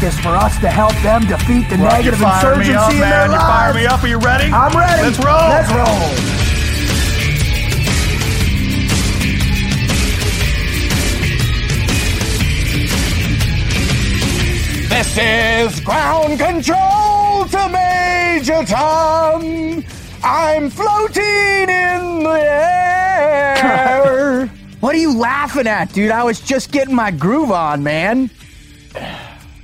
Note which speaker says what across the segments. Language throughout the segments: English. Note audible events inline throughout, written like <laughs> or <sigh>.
Speaker 1: Marcus, for us to help them defeat the
Speaker 2: Well,
Speaker 1: negative
Speaker 2: you fired me
Speaker 1: insurgency
Speaker 2: up,
Speaker 1: in their
Speaker 2: man. You fired
Speaker 1: lives.
Speaker 2: me up. Are you ready?
Speaker 1: I'm ready.
Speaker 2: Let's roll.
Speaker 1: Let's roll.
Speaker 2: This is ground control to Major Tom. I'm floating in the air. <laughs>
Speaker 1: What are you laughing at, dude? I was just getting my groove on, man.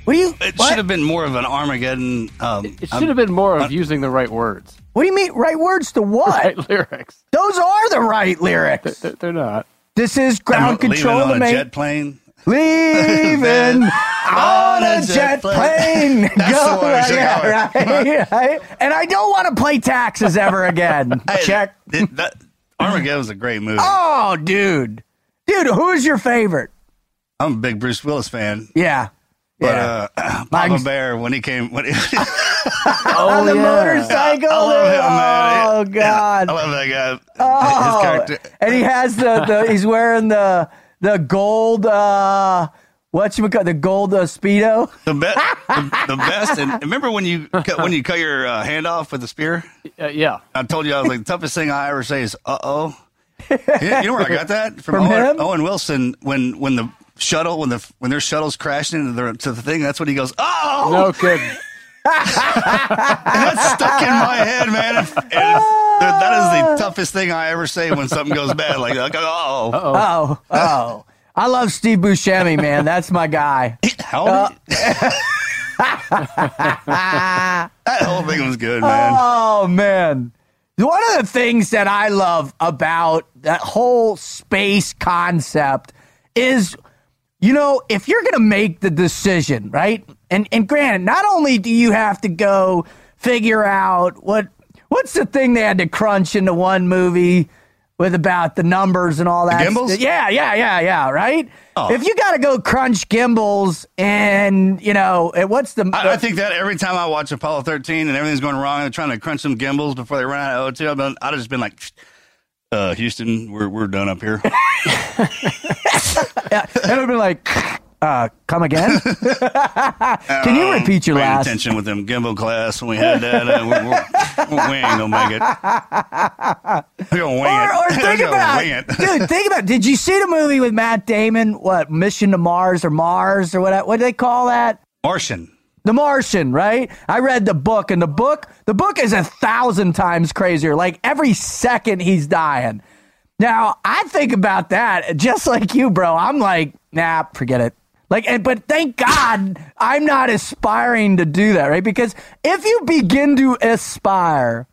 Speaker 1: What do you?
Speaker 3: It
Speaker 1: what?
Speaker 3: should have been more of an Armageddon. Um,
Speaker 4: It should have been more of using the right words,
Speaker 1: What do you mean? Right words to what?
Speaker 4: right <laughs> lyrics.
Speaker 1: Those are the right lyrics.
Speaker 4: They're, they're not.
Speaker 1: This is ground
Speaker 3: leaving
Speaker 1: control
Speaker 3: on
Speaker 1: to
Speaker 3: a
Speaker 1: make
Speaker 3: jet plane.
Speaker 1: leaving <laughs> on a jet plane. <laughs>
Speaker 3: That's the one we
Speaker 1: yeah,
Speaker 3: go
Speaker 1: right, right. And I don't want to play taxes ever again.
Speaker 3: Hey,
Speaker 1: Check.
Speaker 3: it- that, Armageddon was a great movie.
Speaker 1: Oh, dude, dude, who's your favorite?
Speaker 3: I'm a big Bruce Willis fan.
Speaker 1: Yeah,
Speaker 3: But
Speaker 1: yeah.
Speaker 3: uh, Papa
Speaker 1: Mine's-
Speaker 3: Bear when he came when he, <laughs> <laughs>
Speaker 1: on the
Speaker 4: yeah.
Speaker 1: motorcycle.
Speaker 3: I love him, man.
Speaker 1: Oh God.
Speaker 3: I love that guy.
Speaker 1: Oh,
Speaker 3: His character.
Speaker 1: and he has the, the he's wearing the the gold uh what you call the gold uh, speedo.
Speaker 3: The, best, <laughs> the, the best. And remember when you cut, when you cut your uh, hand off with a spear?
Speaker 4: Uh, yeah.
Speaker 3: I told you I was like the toughest thing I ever say is uh oh. You know where I got that
Speaker 1: From
Speaker 3: Owen,
Speaker 1: him?
Speaker 3: Owen Wilson when when the shuttle when the when their shuttle's crashing into the, to the thing. That's when he goes oh.
Speaker 4: No kidding. <laughs>
Speaker 3: That's stuck in my head, man. And, and that is the toughest thing I ever say when something goes bad. Like, like oh,
Speaker 1: Oh, oh. I love Steve Buscemi, man. That's my guy. <laughs>
Speaker 3: how old? <laughs> that whole thing was good, man.
Speaker 1: Oh man. One of the things that I love about that whole space concept is you know, if you're going to make the decision, right? And and granted, not only do you have to go figure out what what's the thing they had to crunch into one movie with about the numbers and all that.
Speaker 3: gimbals?
Speaker 1: st- Yeah, yeah, yeah, yeah, right?
Speaker 3: Oh.
Speaker 1: If you got to go crunch gimbals and, you know, eh, what's the
Speaker 3: I, I think that every time I watch Apollo 13 and everything's going wrong, and they're trying to crunch some gimbals before they run out of O2. I've, been, I've just been like, uh, Houston, we're we're done up here. <laughs>
Speaker 1: And it would be like, uh, come again? <laughs> Can you
Speaker 3: Um,
Speaker 1: repeat your
Speaker 3: paying
Speaker 1: last?
Speaker 3: attention with them gimbal class when we had that. Uh, we, we, we ain't gonna make it. <laughs> We're gonna wing
Speaker 1: Or,
Speaker 3: it.
Speaker 1: or think about
Speaker 3: wing it.
Speaker 1: dude. Think about. Did you see the movie with Matt Damon? What Mission to Mars or Mars or what? What do they call that?
Speaker 3: Martian.
Speaker 1: The Martian, right? I read the book, and the book, the book is a thousand times crazier. Like every second he's dying. Now I think about that just like you, bro. I'm like, nah, forget it. Like, and, but thank God I'm not aspiring to do that, right? Because if you begin to aspire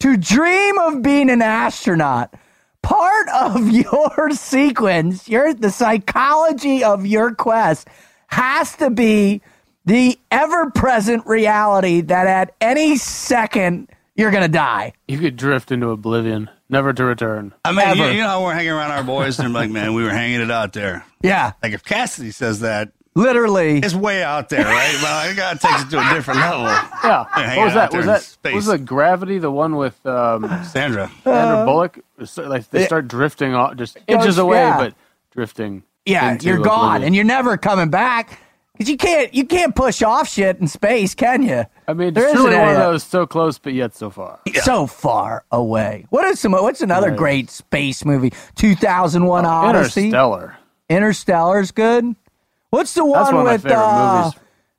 Speaker 1: to dream of being an astronaut, part of <laughs> your sequence, your the psychology of your quest has to be the ever-present reality that at any second you're gonna die.
Speaker 4: You could drift into oblivion, never to return.
Speaker 3: I mean, you, you know how we're hanging around our boys, and they're like, man, we were hanging it out there.
Speaker 1: Yeah,
Speaker 3: Like if Cassidy says that,
Speaker 1: literally.
Speaker 3: it's way out there, right? <laughs> Well, it gotta take it to a different level.
Speaker 4: Yeah. What was that? Was that
Speaker 3: space.
Speaker 4: was it Gravity, the one with um,
Speaker 3: Sandra.
Speaker 4: Sandra Bullock? Like they
Speaker 1: Uh, Yeah.
Speaker 4: start drifting off, just
Speaker 1: goes-
Speaker 4: inches away,
Speaker 1: yeah.
Speaker 4: but drifting.
Speaker 1: Yeah, you're gone, and you're never coming back because you can't you can't push off shit in space, can you?
Speaker 4: I mean,
Speaker 1: There
Speaker 4: it's
Speaker 1: isn't
Speaker 4: one of those so close but yet so far.
Speaker 1: So far away. What is some? What's another
Speaker 4: Right.
Speaker 1: great space movie? Two thousand one Odyssey.
Speaker 4: Interstellar.
Speaker 1: Interstellar's good. What's the one
Speaker 4: one
Speaker 1: with uh,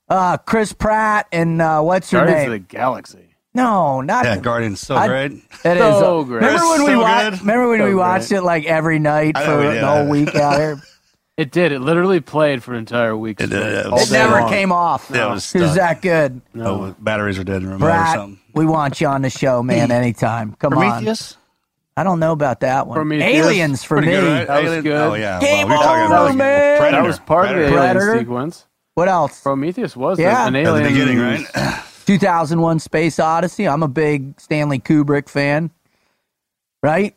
Speaker 1: uh, Chris Pratt and uh, what's her
Speaker 4: Guardians
Speaker 1: name?
Speaker 4: of the Galaxy.
Speaker 1: no, not
Speaker 3: Yeah, Guardian's so
Speaker 1: I-
Speaker 3: great.
Speaker 1: It is.
Speaker 4: So great.
Speaker 1: Remember when
Speaker 3: So
Speaker 1: we watched? Remember when
Speaker 4: So
Speaker 1: we watched
Speaker 4: great.
Speaker 1: it like every night for
Speaker 3: know
Speaker 1: the whole week out here?
Speaker 4: It did. It literally played for an entire week.
Speaker 3: It did, yeah.
Speaker 4: all
Speaker 1: It never
Speaker 4: long.
Speaker 1: came off.
Speaker 3: Yeah, it was
Speaker 1: It was that good.
Speaker 3: Oh, batteries are dead in remote or something.
Speaker 1: we want you on the show, man. <clears throat> Anytime. Come on.
Speaker 3: Prometheus?
Speaker 1: I don't know about that one.
Speaker 4: Prometheus.
Speaker 1: Aliens for
Speaker 3: Pretty
Speaker 1: me.
Speaker 3: good, right?
Speaker 4: That was good.
Speaker 3: Oh, yeah.
Speaker 1: Game
Speaker 3: well,
Speaker 1: over,
Speaker 3: about
Speaker 1: man.
Speaker 3: Predator.
Speaker 4: That was part of the
Speaker 3: Predator.
Speaker 4: alien sequence.
Speaker 1: What else?
Speaker 4: Prometheus was
Speaker 1: Yeah.
Speaker 4: an
Speaker 3: At the beginning, right? <clears throat>
Speaker 1: 2001 Space Odyssey. I'm a big Stanley Kubrick fan. Right?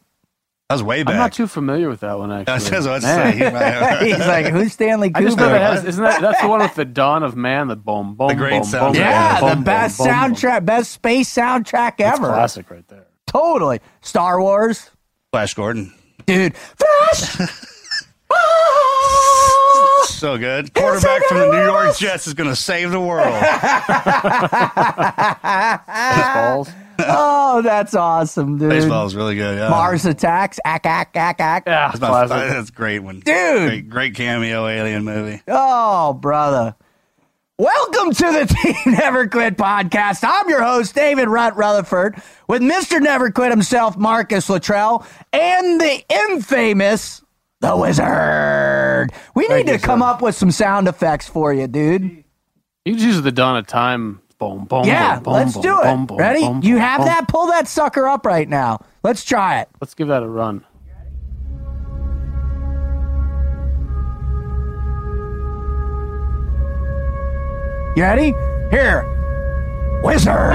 Speaker 3: That was way
Speaker 4: I'm not too familiar with that one actually. <laughs>
Speaker 3: That's
Speaker 4: actually.
Speaker 3: what I was saying. <laughs>
Speaker 1: He's like, who's Stanley
Speaker 4: I just know that
Speaker 1: Kubrick?
Speaker 4: has, isn't that that's the one with the dawn of man, the boom boom
Speaker 3: The great
Speaker 4: boom, boom.
Speaker 1: Yeah,
Speaker 4: boom,
Speaker 1: the
Speaker 4: boom,
Speaker 1: best
Speaker 4: boom, boom.
Speaker 1: soundtrack, best space soundtrack
Speaker 4: That's
Speaker 1: ever.
Speaker 4: classic right there.
Speaker 1: Totally. Star Wars.
Speaker 3: Flash Gordon.
Speaker 1: Dude. Flash! <laughs> Ah!
Speaker 3: So good. Quarterback from the New York Jets is going to save the world.
Speaker 4: Baseballs.
Speaker 1: Oh, that's awesome, dude.
Speaker 3: Baseball is really good. Yeah.
Speaker 1: Mars Attacks. Ack, ack, ack, ack.
Speaker 4: Yeah,
Speaker 3: That's, my, <laughs> that's a great one.
Speaker 1: Dude.
Speaker 3: Great, great cameo alien movie.
Speaker 1: Oh, brother. Welcome to the <laughs> Team Never Quit podcast. I'm your host, David Rutt Rutherford, with Mr. Never Quit himself, Marcus Luttrell, and the infamous The Wizard. We need
Speaker 4: Thank
Speaker 1: to
Speaker 4: you,
Speaker 1: come
Speaker 4: sir.
Speaker 1: up with some sound effects for you, dude.
Speaker 4: You just use the dawn of time. Boom boom.
Speaker 1: yeah,
Speaker 4: boom, boom,
Speaker 1: let's
Speaker 4: boom,
Speaker 1: do it.
Speaker 4: boom, boom,
Speaker 1: Ready?
Speaker 4: boom,
Speaker 1: you have
Speaker 4: boom.
Speaker 1: that? Pull that sucker up right now. Let's try it.
Speaker 4: Let's give that a run.
Speaker 1: You ready? Here. Wizard. <laughs>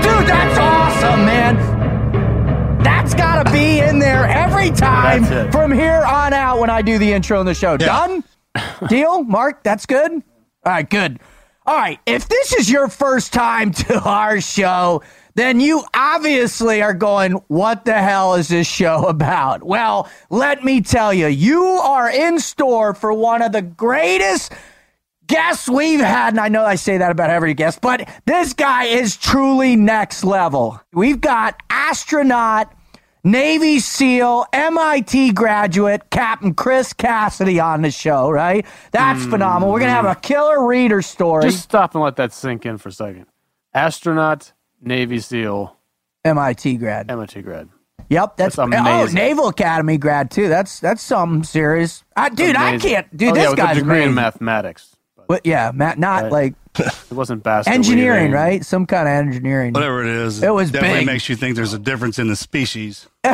Speaker 1: Dude, that's awesome, man. That's got to be in there every time from here on out when I do the intro in the show. Done? <laughs> Deal? Mark, that's good? All right, good. All right, if this is your first time <laughs> to our show, then you obviously are going, What the hell is this show <laughs> about? Well, let me tell you, you are in store for one of the greatest guests we've had. And I know I say that about every guest, but this guy is truly next level. We've got astronaut. Navy SEAL, MIT graduate, Captain Chris Cassidy on the show, right? That's hmm. phenomenal. We're going to have a killer reader story.
Speaker 4: Just stop and let that sink in for a second. Astronaut, Navy SEAL,
Speaker 1: MIT grad.
Speaker 4: MIT grad.
Speaker 1: Yep, that's,
Speaker 4: That's
Speaker 1: oh. Naval Academy grad too. That's that's something serious. I, dude, I can't. Dude,
Speaker 4: oh,
Speaker 1: this
Speaker 4: yeah, with
Speaker 1: guy's
Speaker 4: a degree
Speaker 1: amazing.
Speaker 4: in mathematics.
Speaker 1: But yeah, Matt, not
Speaker 4: Right.
Speaker 1: like
Speaker 4: It wasn't bastard
Speaker 1: engineering,
Speaker 4: weaving.
Speaker 1: right? Some kind of engineering.
Speaker 3: Whatever it is,
Speaker 1: It was
Speaker 3: definitely
Speaker 1: big.
Speaker 3: makes you think there's a difference in the species. <laughs>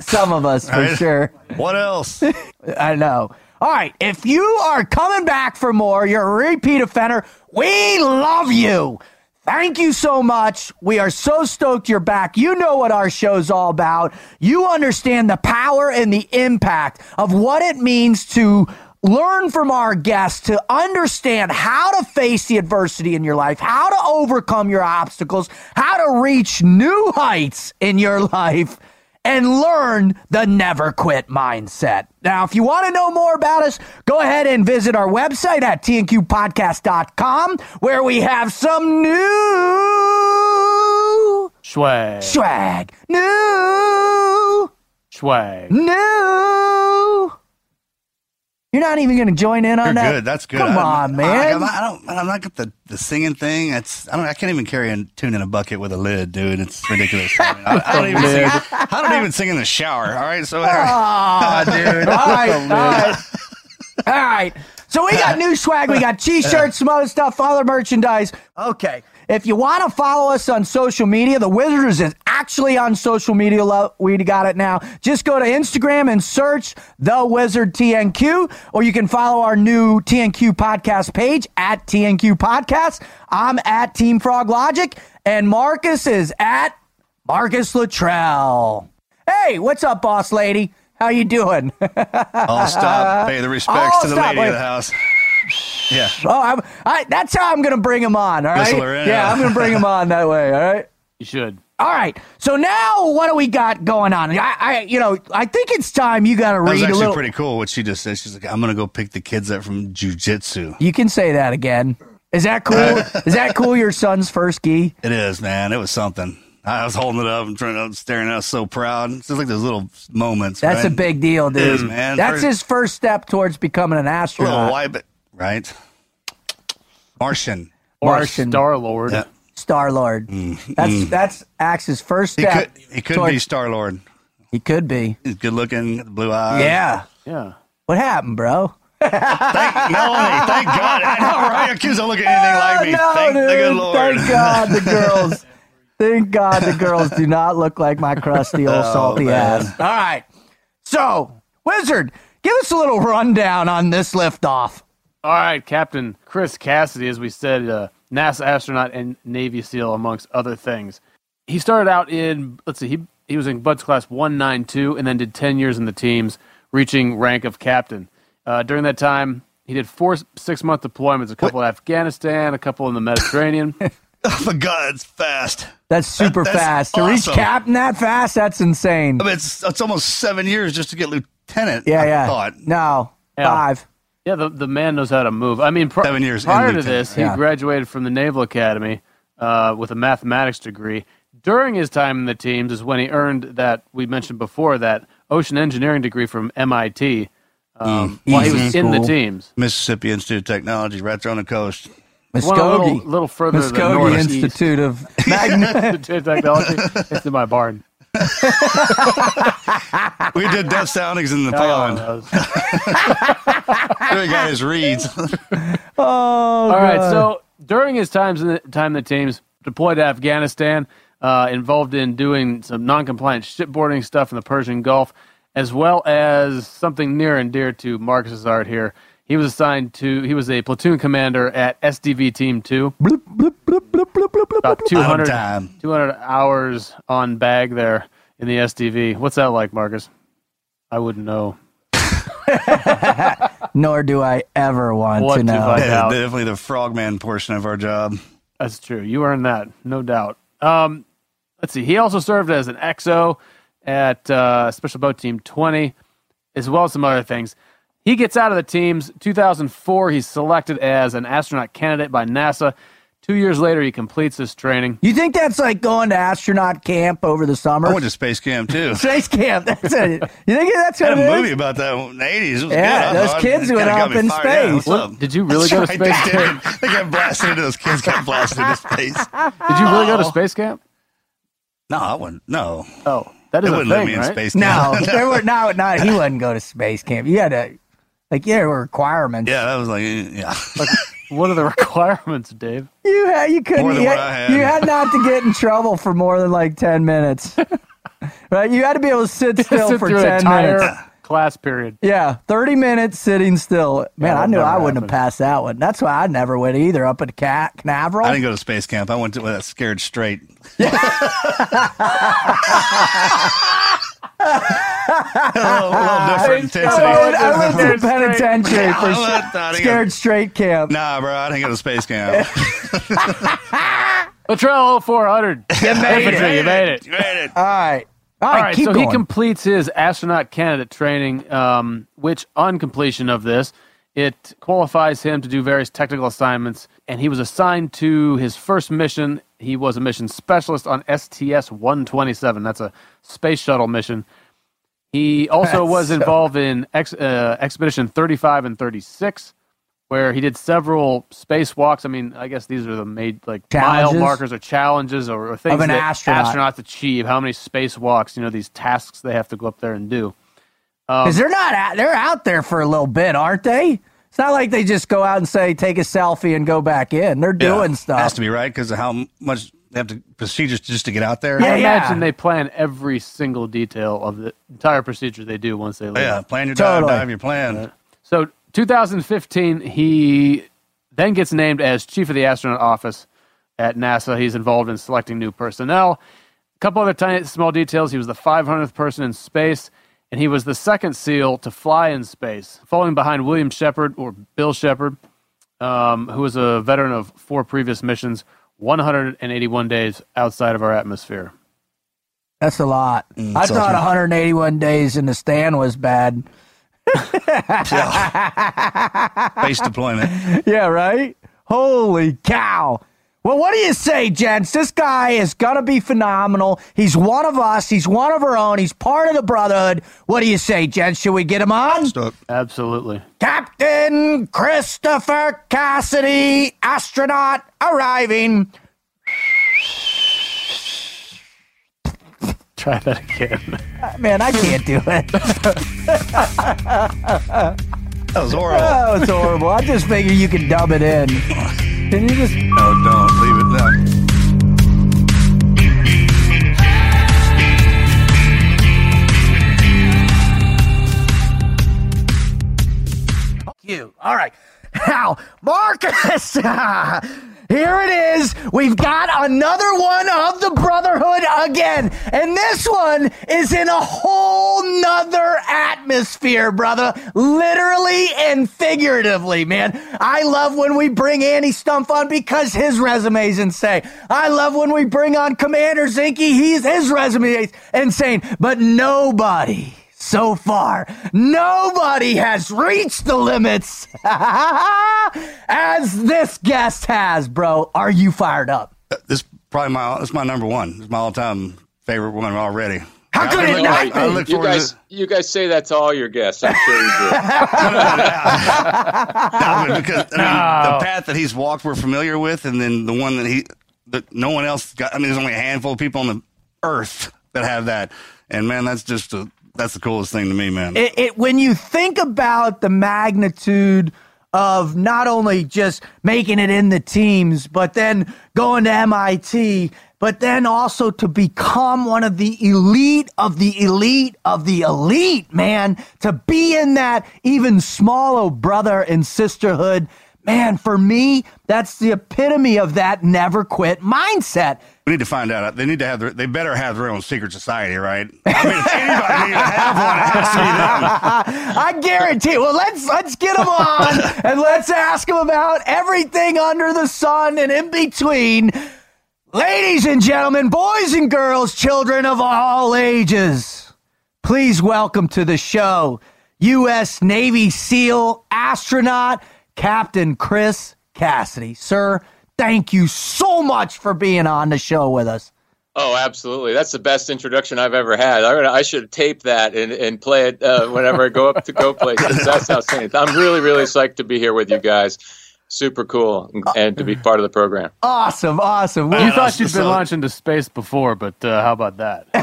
Speaker 1: Some of us for
Speaker 3: Right?
Speaker 1: sure.
Speaker 3: What else? <laughs>
Speaker 1: I know. All right, if you are coming back for more, you're a repeat offender. We love you. Thank you so much. We are so stoked you're back. You know what our show's all about. You understand the power and the impact of what it means to learn from our guests, to understand how to face the adversity in your life, how to overcome your obstacles, how to reach new heights in your <laughs> life. and learn the never quit mindset. Now, if you want to know more about us, go ahead and visit our website at tnqpodcast.com where we have some new
Speaker 4: Swag.
Speaker 1: swag. New,
Speaker 4: Swag.
Speaker 1: new. You're not even going to join in on
Speaker 3: You're
Speaker 1: that?
Speaker 3: good. That's good.
Speaker 1: Come
Speaker 3: I-
Speaker 1: on, man.
Speaker 3: I'm not, I don't. I'm not got the, the singing thing. It's. I don't. I can't even carry a tune in a bucket with a lid, dude. It's ridiculous. I, mean, I, I don't <laughs> even sing. I don't even sing in the shower. All right. So.
Speaker 1: Oh, <laughs> dude. All right. All right. All right. So we got <laughs> new swag. We got t-shirts, some other stuff, other merchandise. Okay. If you want to follow us on social media, the Wizards is actually on social media. We got it now. Just go to Instagram and search the Wizard TNQ, or you can follow our new TNQ podcast page at TNQ Podcast. I'm at Team Frog Logic, and Marcus is at Marcus Luttrell. Hey, what's up, boss lady? How you doing? <laughs>
Speaker 3: I'll stop. Pay the respects
Speaker 1: Oh,
Speaker 3: to the
Speaker 1: stop.
Speaker 3: lady
Speaker 1: Wait.
Speaker 3: of the house. Yeah.
Speaker 1: Oh, I'm, I, that's how I'm going to bring him on. All right.
Speaker 3: Whistle her in,
Speaker 1: yeah,
Speaker 3: yeah.
Speaker 1: I'm going to bring him on that way. All right.
Speaker 4: You should.
Speaker 1: All right. So now, what do we got going on? I, I you know, I think it's time you got to
Speaker 3: That was
Speaker 1: read a
Speaker 3: actually
Speaker 1: little.
Speaker 3: pretty cool. What she just said. She's like, "I'm gonna go pick the kids up from jujitsu."
Speaker 1: You can say that again. Is that cool? <laughs> Is that cool? Your son's first gi.
Speaker 3: It is, man. It was something. I was holding it up and trying to staring. I was so proud. It's just like those little moments.
Speaker 1: That's
Speaker 3: right?
Speaker 1: a big deal, dude.
Speaker 3: It is, man.
Speaker 1: That's
Speaker 3: First-
Speaker 1: his first step towards becoming an
Speaker 3: little
Speaker 1: astronaut.
Speaker 3: wipe it, right? Martian.
Speaker 1: Martian.
Speaker 4: Star Lord.
Speaker 3: Yeah.
Speaker 1: Star Lord. That's that's Axe's first
Speaker 3: Mm, He
Speaker 1: step.
Speaker 3: could. He could be
Speaker 1: towards-
Speaker 3: Star Lord.
Speaker 1: He could be.
Speaker 3: He's good looking, blue eyes.
Speaker 1: Yeah.
Speaker 4: Yeah.
Speaker 1: What happened, bro?
Speaker 3: Thank, no, hey, thank God. I know, right? Your kids don't look anything like me.
Speaker 1: no,
Speaker 3: thank
Speaker 1: dude.
Speaker 3: the good Lord.
Speaker 1: Thank God the <laughs> girls. thank God the girls do not look like my crusty old
Speaker 3: Oh,
Speaker 1: salty
Speaker 3: man.
Speaker 1: ass. All right. So, Wizard, give us a little rundown on this liftoff.
Speaker 4: All right, Captain Chris Cassidy, as we said, uh, NASA astronaut and Navy SEAL, amongst other things. He started out in, let's see, he, he was in BUD/S Class 192 and then did 10 years in the teams, reaching rank of captain. Uh, during that time, he did four six month deployments, a couple in Afghanistan, a couple in the Mediterranean. <laughs>
Speaker 3: Oh, my God, it's fast.
Speaker 1: That's super
Speaker 3: That- that's
Speaker 1: fast. To reach captain that fast, that's insane.
Speaker 3: I mean, it's, it's almost seven years just to get lieutenant.
Speaker 1: Yeah,
Speaker 3: I
Speaker 1: yeah.
Speaker 3: thought.
Speaker 1: No,
Speaker 4: Yeah.
Speaker 1: five.
Speaker 4: Yeah, the, the man knows how to move. I mean, pr-
Speaker 3: Seven years
Speaker 4: prior to
Speaker 3: lieutenant.
Speaker 4: this, he graduated from the Naval Academy uh, with a mathematics degree. During his time in the teams is when he earned that we mentioned before that ocean engineering degree from MIT um, while he was in the teams.
Speaker 3: Mississippi Institute of Technology, right there on the coast.
Speaker 4: One a little,
Speaker 1: Muskogee.
Speaker 4: little further to the
Speaker 1: Muskogee
Speaker 4: northeast.
Speaker 1: Institute of <laughs> Magna.
Speaker 4: Institute of Technology. it's in my barn.
Speaker 3: We did death soundings in the
Speaker 4: Oh,
Speaker 3: pond. <laughs> There he got his reeds. <laughs>
Speaker 1: oh,
Speaker 4: All right.
Speaker 1: God.
Speaker 4: So during his times in the time the teams deployed to Afghanistan, uh, involved in doing some non-compliant shipboarding stuff in the Persian Gulf, as well as something near and dear to Marcus's art here. He was assigned to. He was a platoon commander at SDV Team Two.
Speaker 1: Bloop, bloop, bloop, bloop, bloop, bloop, bloop.
Speaker 4: About 200, 200 hours on bag there in the SDV. What's that like, Marcus? I wouldn't know. <laughs>
Speaker 1: Nor do I ever want
Speaker 4: What
Speaker 1: to know.
Speaker 4: I-
Speaker 3: Yeah,
Speaker 4: out.
Speaker 3: definitely the frogman portion of our job.
Speaker 4: That's true. You earned that, no doubt. Um, let's see. He also served as an XO at uh, Special Boat Team 20, as well as some other things. He gets out of the teams. 2004, he's selected as an astronaut candidate by NASA. Two years later, he completes his training.
Speaker 1: You think that's like going to astronaut camp over the summer?
Speaker 3: I went to space camp too. <laughs>
Speaker 1: Space camp. That's it. You think that's
Speaker 3: I
Speaker 1: what
Speaker 3: had
Speaker 1: it
Speaker 3: a
Speaker 1: is?
Speaker 3: movie about that in the 80s. It was
Speaker 1: Yeah,
Speaker 3: good.
Speaker 1: Those
Speaker 3: thought.
Speaker 1: kids
Speaker 3: It
Speaker 1: went up in
Speaker 3: fired. Yeah,
Speaker 1: space.
Speaker 3: what's?
Speaker 4: Did you really go to space
Speaker 3: right, they
Speaker 4: camp?
Speaker 3: did. They got blasted into those kids got blasted into space. <laughs>
Speaker 4: Did you really go to space camp?
Speaker 3: No, I wouldn't. No.
Speaker 4: Oh, that
Speaker 3: They
Speaker 4: a
Speaker 3: wouldn't let
Speaker 4: thing,
Speaker 3: me in
Speaker 4: right?
Speaker 3: space
Speaker 1: No,
Speaker 3: camp. <laughs>
Speaker 1: there were no, no. He wouldn't go to space camp. You had to, like, yeah, requirements.
Speaker 3: Yeah, that was like, yeah.
Speaker 4: What are the <laughs> requirements, Dave?
Speaker 1: You had, you couldn't.
Speaker 3: More than
Speaker 1: you,
Speaker 3: what
Speaker 1: had,
Speaker 3: I had.
Speaker 1: you had not to get in trouble for more than like ten minutes. <laughs> right? You had to be able to sit still
Speaker 4: Sit
Speaker 1: for ten minutes.
Speaker 4: class period.
Speaker 1: Yeah, thirty minutes sitting still. Man,
Speaker 4: Yeah,
Speaker 1: I knew I
Speaker 4: never
Speaker 1: wouldn't
Speaker 4: happened.
Speaker 1: have passed that one. That's why I never went either. Up at Cape Canaveral.
Speaker 3: I didn't go to space camp. I went to that scared straight. <laughs> a little <laughs> different intensity.
Speaker 1: I went, I went
Speaker 4: Scared
Speaker 1: to penitentiary
Speaker 3: I went- I
Speaker 1: for
Speaker 3: didn't go-
Speaker 1: scared straight camp.
Speaker 3: Nah, bro, I didn't go to space camp. <laughs>
Speaker 4: Luttrell 0400. <laughs> You
Speaker 1: made it.
Speaker 4: You made it.
Speaker 3: You made it.
Speaker 1: All right. All right, keep
Speaker 4: so
Speaker 1: going.
Speaker 4: he completes his astronaut candidate training, um, which on completion of this, it qualifies him to do various technical assignments. And he was assigned to his first mission. He was a mission specialist on STS 127. That's a space shuttle mission. He also
Speaker 1: That's
Speaker 4: was
Speaker 1: so-
Speaker 4: involved in ex, uh, Expedition 35 and 36, where he did several spacewalks. I mean, I guess these are the made like mile markers or challenges or, or things
Speaker 1: Of an
Speaker 4: that
Speaker 1: astronaut.
Speaker 4: astronauts achieve. How many spacewalks? You know, these tasks they have to go up there and do.
Speaker 1: Because they're not out, they're out there for a little bit, aren't they? It's not like they just go out and say take a selfie and go back in. They're doing
Speaker 3: Yeah,
Speaker 1: stuff.
Speaker 3: Has to be right because of how much they have to procedures just to get out there.
Speaker 1: Yeah,
Speaker 4: I
Speaker 1: yeah.
Speaker 4: imagine they plan every single detail of the entire procedure they do once they leave.
Speaker 3: Yeah, plan your
Speaker 1: Totally.
Speaker 3: dive, dive your plan.
Speaker 4: So 2015, he then gets named as chief of the astronaut office at NASA. He's involved in selecting new personnel. A couple other tiny small details. He was the 500th person in space, and he was the second SEAL to fly in space, falling behind William Shepard or Bill Shepard, um, who was a veteran of four previous missions, 181 days outside of our atmosphere.
Speaker 1: That's a lot.
Speaker 3: Mm,
Speaker 1: I
Speaker 3: so-
Speaker 1: thought 181 days in the stand was bad.
Speaker 3: Base deployment. <laughs>
Speaker 1: yeah, right? Holy cow. Well, what do you say, gents? This guy is going to be phenomenal. He's one of us. He's one of our own. He's part of the Brotherhood. What do you say, gents? Should we get him on?
Speaker 3: Stop.
Speaker 4: Absolutely.
Speaker 1: Captain Christopher Cassidy, astronaut arriving.
Speaker 4: Try that again.
Speaker 1: Ah, man, I can't do it.
Speaker 3: That was horrible.
Speaker 1: Oh, it's horrible. I just figure you can dub it in. Can you just?
Speaker 3: No, don't leave it. No.
Speaker 1: you. All right. Now, Marcus, <laughs> here it is. We've got another one of the Brotherhood again. And this one is in a whole nother atmosphere, brother. Literally and figuratively, man. I love when we bring Andy Stumpf on because his resume is insane. I love when we bring on Commander Zinke. He's, his resume is insane. But nobody so far, nobody has reached the limits <laughs> as this guest has, bro. Are you fired up?
Speaker 3: Uh, this probably my this is my number one. It's my all time favorite one already.
Speaker 1: How
Speaker 3: I
Speaker 1: could
Speaker 3: look-
Speaker 1: it not
Speaker 3: I
Speaker 1: be?
Speaker 3: look
Speaker 5: You guys,
Speaker 3: to
Speaker 5: you guys say that to all your guests. I'm sure you do. <laughs>
Speaker 3: No, but because I mean, the path that he's walked, we're familiar with, and then the one that he, that no one else got. I mean, there's only a handful of people on the earth that have that, and man, that's just a, that's the coolest thing to me, man.
Speaker 1: It, it when you think about the magnitude of not only just making it in the teams, but then going to MIT, but then also to become one of the elite of the elite of the elite, man, to be in that even smaller brother and sisterhood. Man, for me, that's the epitome of that never quit mindset.
Speaker 3: We need to find out. They need to have. Their, they better have their own secret society, right? I mean, if anybody need to have one, them. <laughs>
Speaker 1: I guarantee. Well, let's let's get them on and let's ask them about everything under the sun and in between. Ladies and gentlemen, boys and girls, children of all ages, please welcome to the show U.S. Navy SEAL astronaut Captain Chris Cassidy. Sir, thank you so much for being on the show with us.
Speaker 5: Oh, absolutely. That's the best introduction I've ever had. I, I should tape that and, and play it uh, whenever I go up to go places. That's outstanding. I'm really, really psyched to be here with you guys. Super cool and, and to be part of the program.
Speaker 1: Awesome, awesome.
Speaker 4: You
Speaker 1: Well,
Speaker 4: thought you'd
Speaker 3: so-
Speaker 4: been launched into space before, but uh, how about that? <laughs>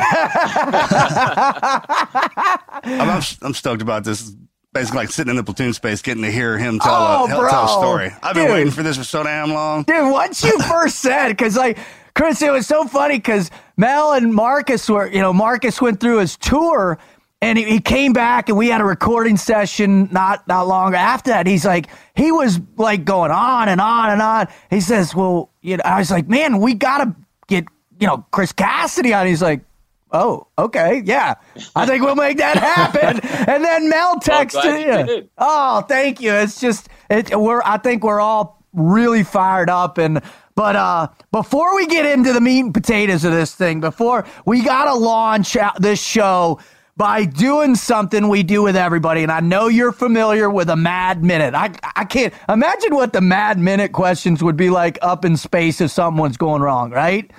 Speaker 3: I'm, I'm, I'm stoked about this. Basically, like sitting in the platoon space, getting to hear him tell,
Speaker 1: Oh,
Speaker 3: a, tell, tell a story. I've been waiting for this for so damn long.
Speaker 1: Dude, once you <laughs> first said, because like Chris, it was so funny because Mel and Marcus were, you know, Marcus went through his tour and he, he came back and we had a recording session not not long after that. He's like, he was like going on and on and on. He says, well, you know, I was like, man, we gotta get, you know, Chris Cassidy on. He's like. Oh, okay, yeah. I think we'll make that happen. <laughs> and then Mel texted
Speaker 5: you
Speaker 1: you. Oh, thank you. It's just it, we're. I think we're all really fired up, and But uh, before we get into the meat and potatoes of this thing, before we got to launch out this show by doing something we do with everybody. And I know you're familiar with a mad minute. I, I can't imagine what the mad minute questions would be like up in space if someone's going wrong, right?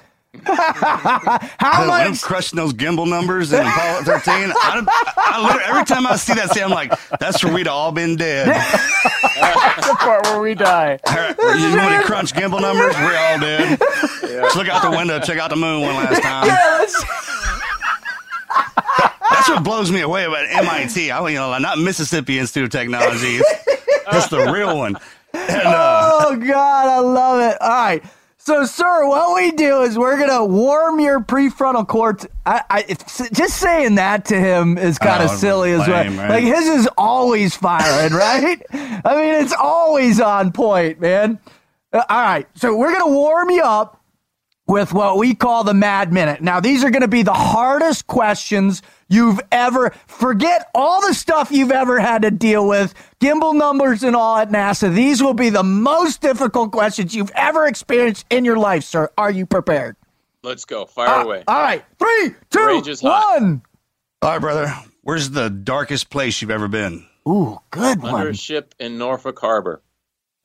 Speaker 1: <laughs>
Speaker 3: How much? I'm crushing those gimbal numbers in Apollo 13. I, I, every time I see that, see, I'm like, that's where we'd all been dead.
Speaker 4: that's the part where we die. <laughs>
Speaker 3: Right, you want to crunch gimbal numbers? We're all dead. Yeah. Let's look out the window, check out the moon one last time. Yeah, that's <laughs> what blows me away about MIT. I, you know, not Mississippi Institute of Technology. It's, the real one.
Speaker 1: And, uh, oh God, I love it. All right. So, sir, what we do is we're gonna warm your prefrontal cortex. I, I just saying that to him is kind of oh, silly as well. Right? Like his is always firing, <laughs> right? I mean, it's always on point, man. Uh, all right, so we're gonna warm you up with what we call the Mad Minute. Now, these are gonna be the hardest questions you've ever forget all the stuff you've ever had to deal with gimbal numbers and all at nasa. These will be the most difficult questions you've ever experienced in your life sir. Are you prepared?
Speaker 6: Let's go. Fire uh, away.
Speaker 1: all right. Three two one.
Speaker 3: All right brother. Where's the darkest place you've ever been?
Speaker 1: Ooh good
Speaker 6: under
Speaker 1: one
Speaker 6: a ship in norfolk harbor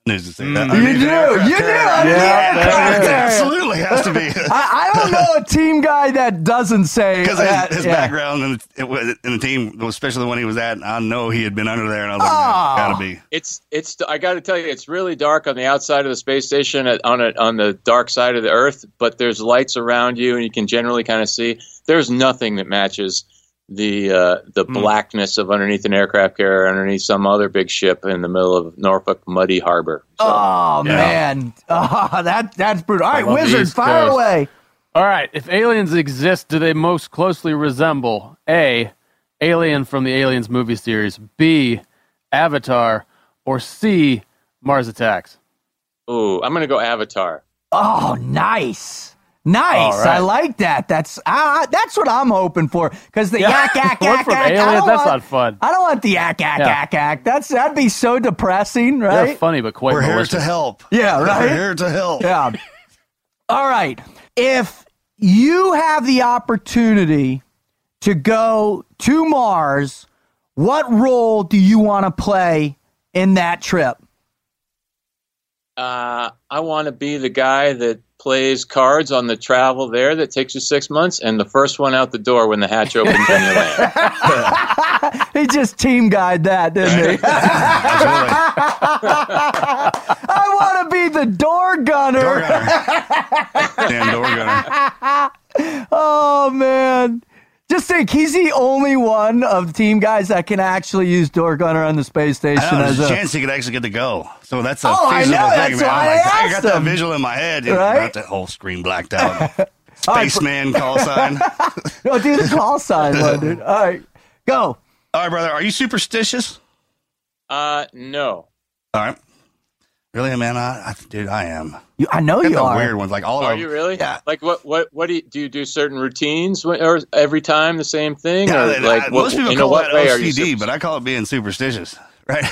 Speaker 3: news to say that.
Speaker 1: Mm. You do. You do.
Speaker 3: Yeah, yeah absolutely has to be. <laughs>
Speaker 1: I, I, don't know a team guy that doesn't say
Speaker 3: because his, his yeah. background in the, in the, team, especially the one he was at. I know he had been under there, and I was like, oh. "Gotta be."
Speaker 6: It's it's. I got to tell you, it's really dark on the outside of the space station, on a, on the dark side of the Earth. But there's lights around you, and you can generally kind of see. There's nothing that matches the uh, the mm. blackness of underneath an aircraft carrier, underneath some other big ship in the middle of Norfolk muddy harbor.
Speaker 1: So, oh yeah. man, oh, that that's brutal. All right, Wizard, fire Coast. away.
Speaker 4: All right, if aliens exist, do they most closely resemble A. Alien from the Aliens movie series, B. Avatar, or C. Mars Attacks?
Speaker 6: Ooh, I'm gonna go Avatar.
Speaker 1: Oh, nice. Nice. Right. I like that. That's uh, that's what I'm hoping for. Because the yeah. yak <laughs> yak yak yak.
Speaker 4: Aliens, that's
Speaker 1: want,
Speaker 4: not fun.
Speaker 1: I don't want the yak yak yeah. yak yak. That's that'd be so depressing, right?
Speaker 4: They're funny, but quite.
Speaker 3: We're
Speaker 4: malicious.
Speaker 3: here to help.
Speaker 1: Yeah, right.
Speaker 3: We're here to help.
Speaker 1: Yeah. All right. If you have the opportunity to go to Mars, what role do you want to play in that trip?
Speaker 6: Uh, I want to be the guy that plays cards on the travel there that takes you six months, and the first one out the door when the hatch opens when you land. <laughs>
Speaker 1: he just team guide that, didn't he? <laughs> I want to be the door gunner. Door
Speaker 3: gunner. Damn door gunner. <laughs>
Speaker 1: oh man. Just think, he's the only one of the team guys that can actually use door gunner on the space station.
Speaker 3: I know,
Speaker 1: as
Speaker 3: a
Speaker 1: chance
Speaker 3: he could actually get to go. So that's a
Speaker 1: oh,
Speaker 3: feasible
Speaker 1: I know,
Speaker 3: thing,
Speaker 1: that's man. Why
Speaker 3: like,
Speaker 1: I,
Speaker 3: I, got that visual in my head. You right? got that whole screen blacked out. <laughs> Spaceman call sign. <laughs>
Speaker 1: no, do the call sign one, dude. <laughs> All right, go.
Speaker 3: All right, brother. Are you superstitious?
Speaker 6: Uh, no.
Speaker 3: All right. Really, man? I, I dude, I am.
Speaker 1: You, I know you are.
Speaker 3: Weird ones, like all
Speaker 6: are
Speaker 3: of.
Speaker 6: you really? Yeah. Like what? What? What do you do? You do certain routines or every time the same thing?
Speaker 3: Yeah,
Speaker 6: or like uh,
Speaker 3: I, most people call that OCD, but I call it being superstitious, <laughs> right?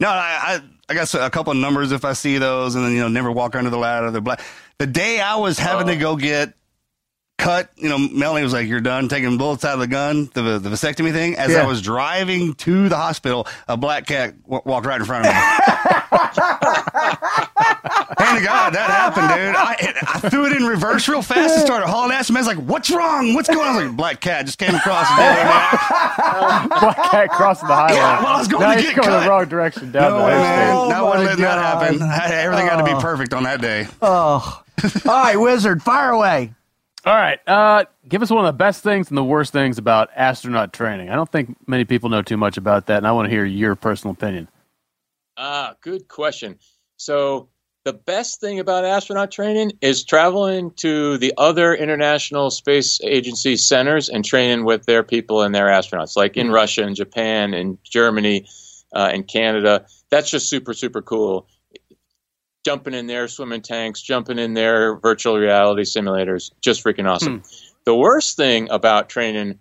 Speaker 3: No, I, I, I got a couple of numbers if I see those, and then you know, never walk under the ladder. The black. The day I was having oh. to go get cut, you know, Melanie was like, "You're done taking bullets out of the gun, the the vasectomy thing." As yeah. I was driving to the hospital, a black cat w- walked right in front of me. <laughs> Hand to God, that happened, dude. I, I threw it in reverse real fast and started hauling ass. And I was like, "What's wrong? What's going on?" I was like, "Black cat just came across the <laughs>
Speaker 4: Black cat crossing the highway.
Speaker 3: Yeah, well, I was going
Speaker 4: now
Speaker 3: to get
Speaker 4: going
Speaker 3: cut.
Speaker 4: the wrong direction down
Speaker 3: no
Speaker 4: the
Speaker 3: way,
Speaker 4: man.
Speaker 1: Oh,
Speaker 3: Not letting that happen. Everything oh. had to be oh. perfect on that day.
Speaker 1: Oh. <laughs> All right, Wizard, fire away.
Speaker 4: All right. Uh, give us one of the best things and the worst things about astronaut training. I don't think many people know too much about that, and I want to hear your personal opinion.
Speaker 6: Ah, good question. So, the best thing about astronaut training is traveling to the other international space agency centers and training with their people and their astronauts, like in mm-hmm. Russia and Japan and Germany uh, and Canada. That's just super, super cool jumping in their swimming tanks, jumping in their virtual reality simulators. Just freaking awesome. Hmm. The worst thing about training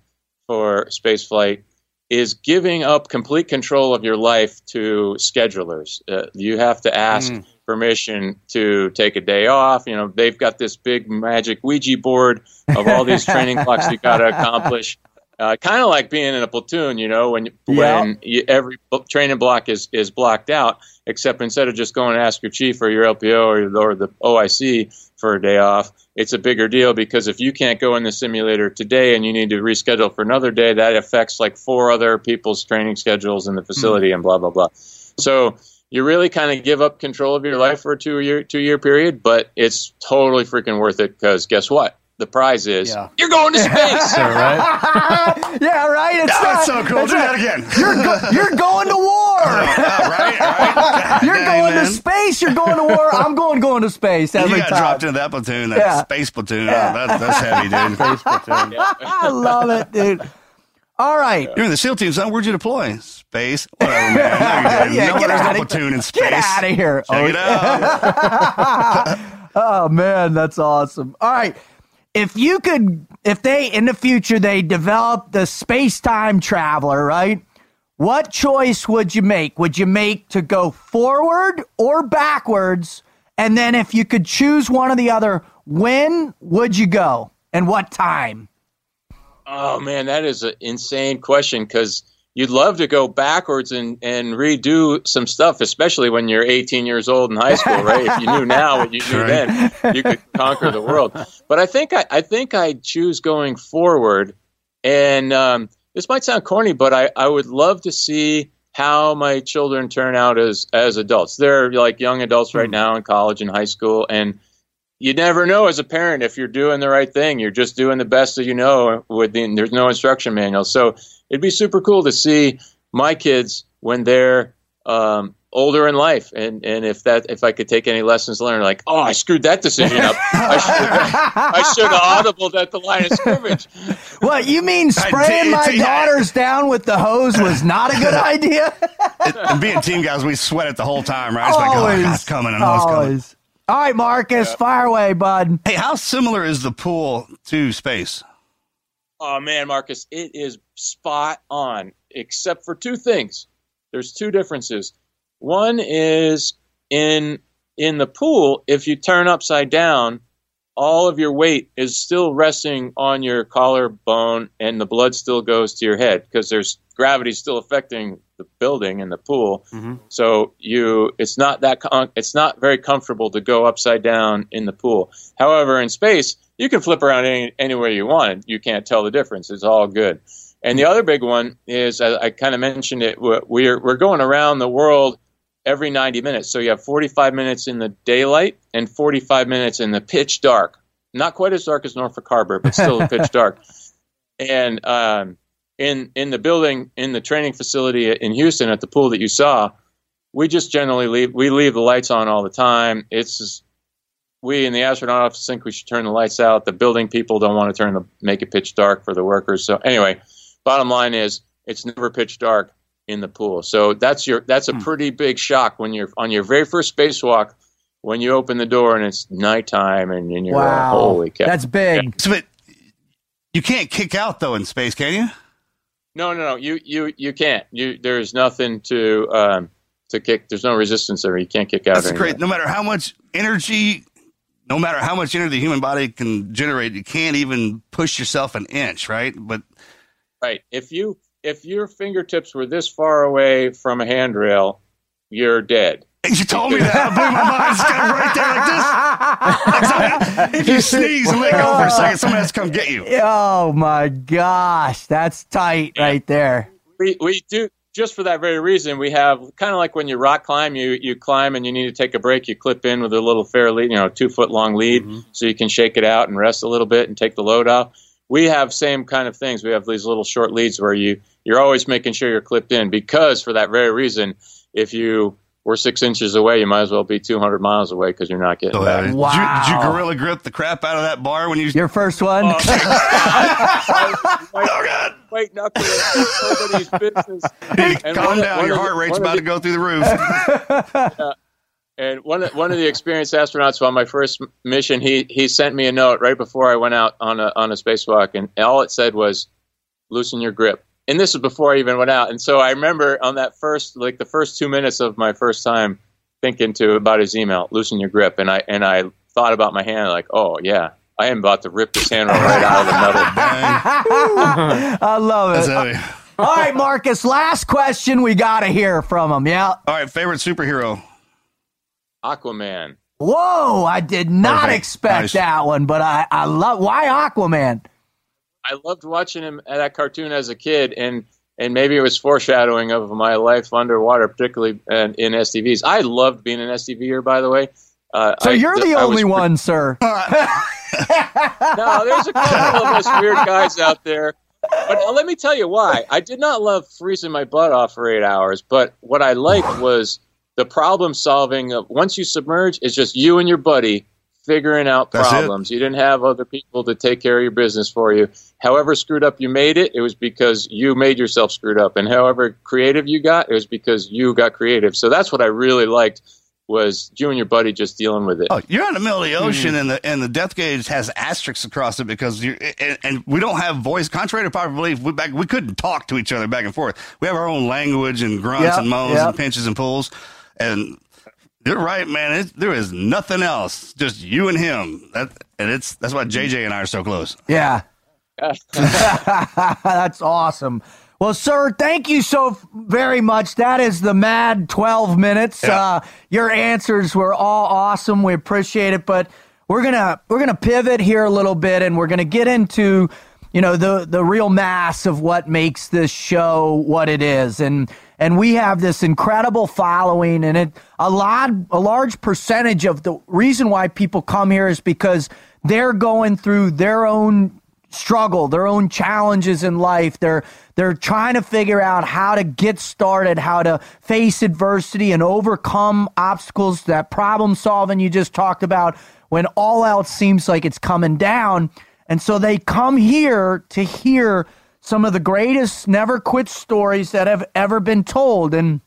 Speaker 6: for spaceflight is giving up complete control of your life to schedulers. Uh, you have to ask mm. permission to take a day off. You know, they've got this big magic Ouija board of all these training <laughs> blocks you got to accomplish. Uh, kind of like being in a platoon, you know, when
Speaker 1: Yeah.
Speaker 6: when you, every training block is is blocked out, except instead of just going to ask your chief or your LPO or, or the OIC for a day off, it's a bigger deal because if you can't go in the simulator today and you need to reschedule for another day, that affects like four other people's training schedules in the facility hmm. and blah blah blah. So you really kind of give up control of your life for a two year two year period, but it's totally freaking worth it because guess what? The prize is
Speaker 4: Yeah.
Speaker 6: you're going to <laughs> space.
Speaker 4: right? <laughs>
Speaker 1: yeah, right. It's
Speaker 3: Oh,
Speaker 1: not,
Speaker 3: that's so cool. Do
Speaker 1: not-
Speaker 3: that again.
Speaker 1: You're go- you're going to war. <laughs>
Speaker 3: Oh, right, right. <laughs>
Speaker 1: You're
Speaker 3: Dang,
Speaker 1: going
Speaker 3: man.
Speaker 1: to space. You're going to war. I'm going going to space
Speaker 3: You got
Speaker 1: time.
Speaker 3: dropped into that platoon, that
Speaker 1: Yeah.
Speaker 3: space platoon.
Speaker 1: Yeah.
Speaker 3: Oh, that, that's heavy, dude. <laughs>
Speaker 4: Space platoon. <laughs>
Speaker 1: I love it, dude. All right.
Speaker 3: You're in the SEAL team, son. Where'd you deploy? Space. Whatever, man. No.
Speaker 1: Yeah,
Speaker 3: no,
Speaker 1: get
Speaker 3: there's
Speaker 1: outta
Speaker 3: no
Speaker 1: here.
Speaker 3: platoon in space.
Speaker 1: Get out of here.
Speaker 3: Check
Speaker 1: Oh,
Speaker 3: it out.
Speaker 1: Oh man, that's awesome. All right. If you could if they in the future they develop the space-time traveler, right? What choice would you make? Would you make to go forward or backwards? And then if you could choose one or the other, when would you go? And what time?
Speaker 6: Oh man, that is an insane question because you'd love to go backwards and, and redo some stuff, especially when you're 18 years old in high school, right? if you knew <laughs> now what you knew
Speaker 3: Right.
Speaker 6: then, you could conquer the world. But I think I, I think I'd choose going forward. And um, this might sound corny, but I, I would love to see how my children turn out as as adults. They're like young adults right now in college and high school, and you never know as a parent if you're doing the right thing. You're just doing the best that you know. With the, there's no instruction manual, so it'd be super cool to see my kids when they're um, older in life, and and if that if I could take any lessons learned, like oh I screwed that decision up. I should I should have audibled at the line of scrimmage. <laughs>
Speaker 1: What you mean spraying my daughters down with the hose was not a good idea?
Speaker 3: and being team guys, we sweat it the whole time, right? It's like, oh,
Speaker 1: Always.
Speaker 3: coming. I know it's coming.
Speaker 1: Always. All right, Marcus, fire away, bud.
Speaker 3: Hey, how similar is the pool to space?
Speaker 6: Oh man, Marcus, it is spot on, except for two things. There's two differences. One is in in the pool, if you turn upside down, all of your weight is still resting on your collarbone and the blood still goes to your head because there's gravity still affecting the building and the pool. Mm-hmm. So you it's not that it's not very comfortable to go upside down in the pool. However, in space, you can flip around any, anywhere you want. You can't tell the difference. It's all good. And the other big one is I, I kind of mentioned it. We're we're going around the world every 90 minutes. So you have 45 minutes in the daylight and 45 minutes in the pitch dark. Not quite as dark as Norfolk Harbor, but still <laughs> pitch dark. And um, in in the building in the training facility in Houston at the pool that you saw, we just generally leave we leave the lights on all the time. It's just- we in the astronaut office think we should turn the lights out. The building people don't want to turn the make it pitch dark for the workers. So anyway, bottom line is it's never pitch dark in the pool. So that's your that's a pretty big shock when you're on your very first spacewalk when you open the door and it's nighttime and, and you're going,
Speaker 1: Wow.
Speaker 6: holy cow.
Speaker 1: That's big.
Speaker 3: So, but you can't kick out though in space, can you?
Speaker 6: No, no, no. You you you can't. You there's nothing to um to kick. There's no resistance there. You can't kick out.
Speaker 3: That's great. No matter how much energy, no matter how much energy the human body can generate, you can't even push yourself an inch, right? But
Speaker 6: Right. If you if your fingertips were this far away from a handrail, you're dead.
Speaker 3: you told me that. I blew my mind. It's kind of right there like this. if you <laughs> sneeze and let go for a second, someone has to come get you.
Speaker 1: Oh my gosh, that's tight right there.
Speaker 6: We we do just for that very reason. We have kind of like when you rock climb, you you climb and you need to take a break. You clip in with a little fair lead, you know, two foot long lead, mm-hmm. so you can shake it out and rest a little bit and take the load off. We have same kind of things. We have these little short leads where you you're always making sure you're clipped in because for that very reason, if you were six inches away, you might as well be 200 miles away because you're not getting
Speaker 3: So, uh,
Speaker 6: back.
Speaker 3: did, you, did you gorilla grip the crap out of that bar when you?
Speaker 1: Your first one?
Speaker 6: white, white knuckle nobody's business. And
Speaker 3: Calm
Speaker 6: one of-
Speaker 3: down.
Speaker 6: one
Speaker 3: Your
Speaker 6: of
Speaker 3: heart rate's
Speaker 6: one of
Speaker 3: about to go through the roof.
Speaker 6: And one of, one of the experienced astronauts on my first mission, he he sent me a note right before I went out on a on a spacewalk, and all it said was, "Loosen your grip." And this was before I even went out. And so I remember on that first, like the first two minutes of my first time thinking to about his email, loosen your grip, and I and I thought about my hand, like, oh yeah, I am about to rip this hand right out of the metal. <laughs>
Speaker 1: I love it.
Speaker 3: That's heavy.
Speaker 1: All right, Marcus. Last question. We got to hear from him. Yeah.
Speaker 3: All right, favorite superhero.
Speaker 6: Aquaman.
Speaker 1: Whoa! I did not
Speaker 3: Perfect.
Speaker 1: expect
Speaker 3: Nice.
Speaker 1: that one, but I I love why Aquaman.
Speaker 6: I loved watching him at that cartoon as a kid, and and maybe it was foreshadowing of my life underwater, particularly in, in SDVs. I loved being an SDVer, by the way. Uh,
Speaker 1: So
Speaker 6: I-
Speaker 1: you're the
Speaker 6: I
Speaker 1: only
Speaker 6: pre-
Speaker 1: one, sir. <laughs>
Speaker 6: No, there's a couple of us weird guys out there. But uh, let me tell you why. I did not love freezing my butt off for eight hours, but what I liked was the problem solving of once you submerge, it's just you and your buddy figuring out
Speaker 3: That's it.
Speaker 6: problems. You didn't have other people to take care of your business for you. However screwed up you made it, it was because you made yourself screwed up. And however creative you got, it was because you got creative. So that's what I really liked was you and your buddy just dealing with it.
Speaker 3: Oh, you're in the middle of the ocean, hmm. and the and the depth gauge has asterisks across it because you and, and we don't have voice. Contrary to popular belief, we back we couldn't talk to each other back and forth. We have our own language and grunts
Speaker 1: Yep,
Speaker 3: and moans
Speaker 1: yep.
Speaker 3: and pinches and pulls. And you're right, man. It, there is nothing else, just you and him. That and it's that's why JJ and I are so close.
Speaker 1: Yeah. <laughs> That's awesome. Well, sir, thank you so very much. That is the mad 12 minutes.
Speaker 3: Yeah.
Speaker 1: Uh, your answers were all awesome. We appreciate it, but we're going to we're going to pivot here a little bit and we're going to get into you know the the real mass of what makes this show what it is. And and we have this incredible following and it a lot a large percentage of the reason why people come here is because they're going through their own struggle, their own challenges in life. They're they're trying to figure out how to get started, how to face adversity and overcome obstacles, that problem solving you just talked about when all else seems like it's coming down. And so they come here to hear some of the greatest never quit stories that have ever been told and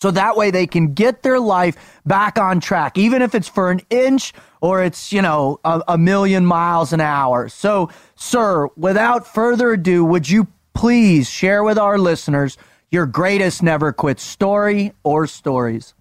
Speaker 1: so that way they can get their life back on track, even if it's for an inch or it's, you know, a, a million miles an hour. So, sir, without further ado, would you please share with our listeners your greatest never quit story or stories?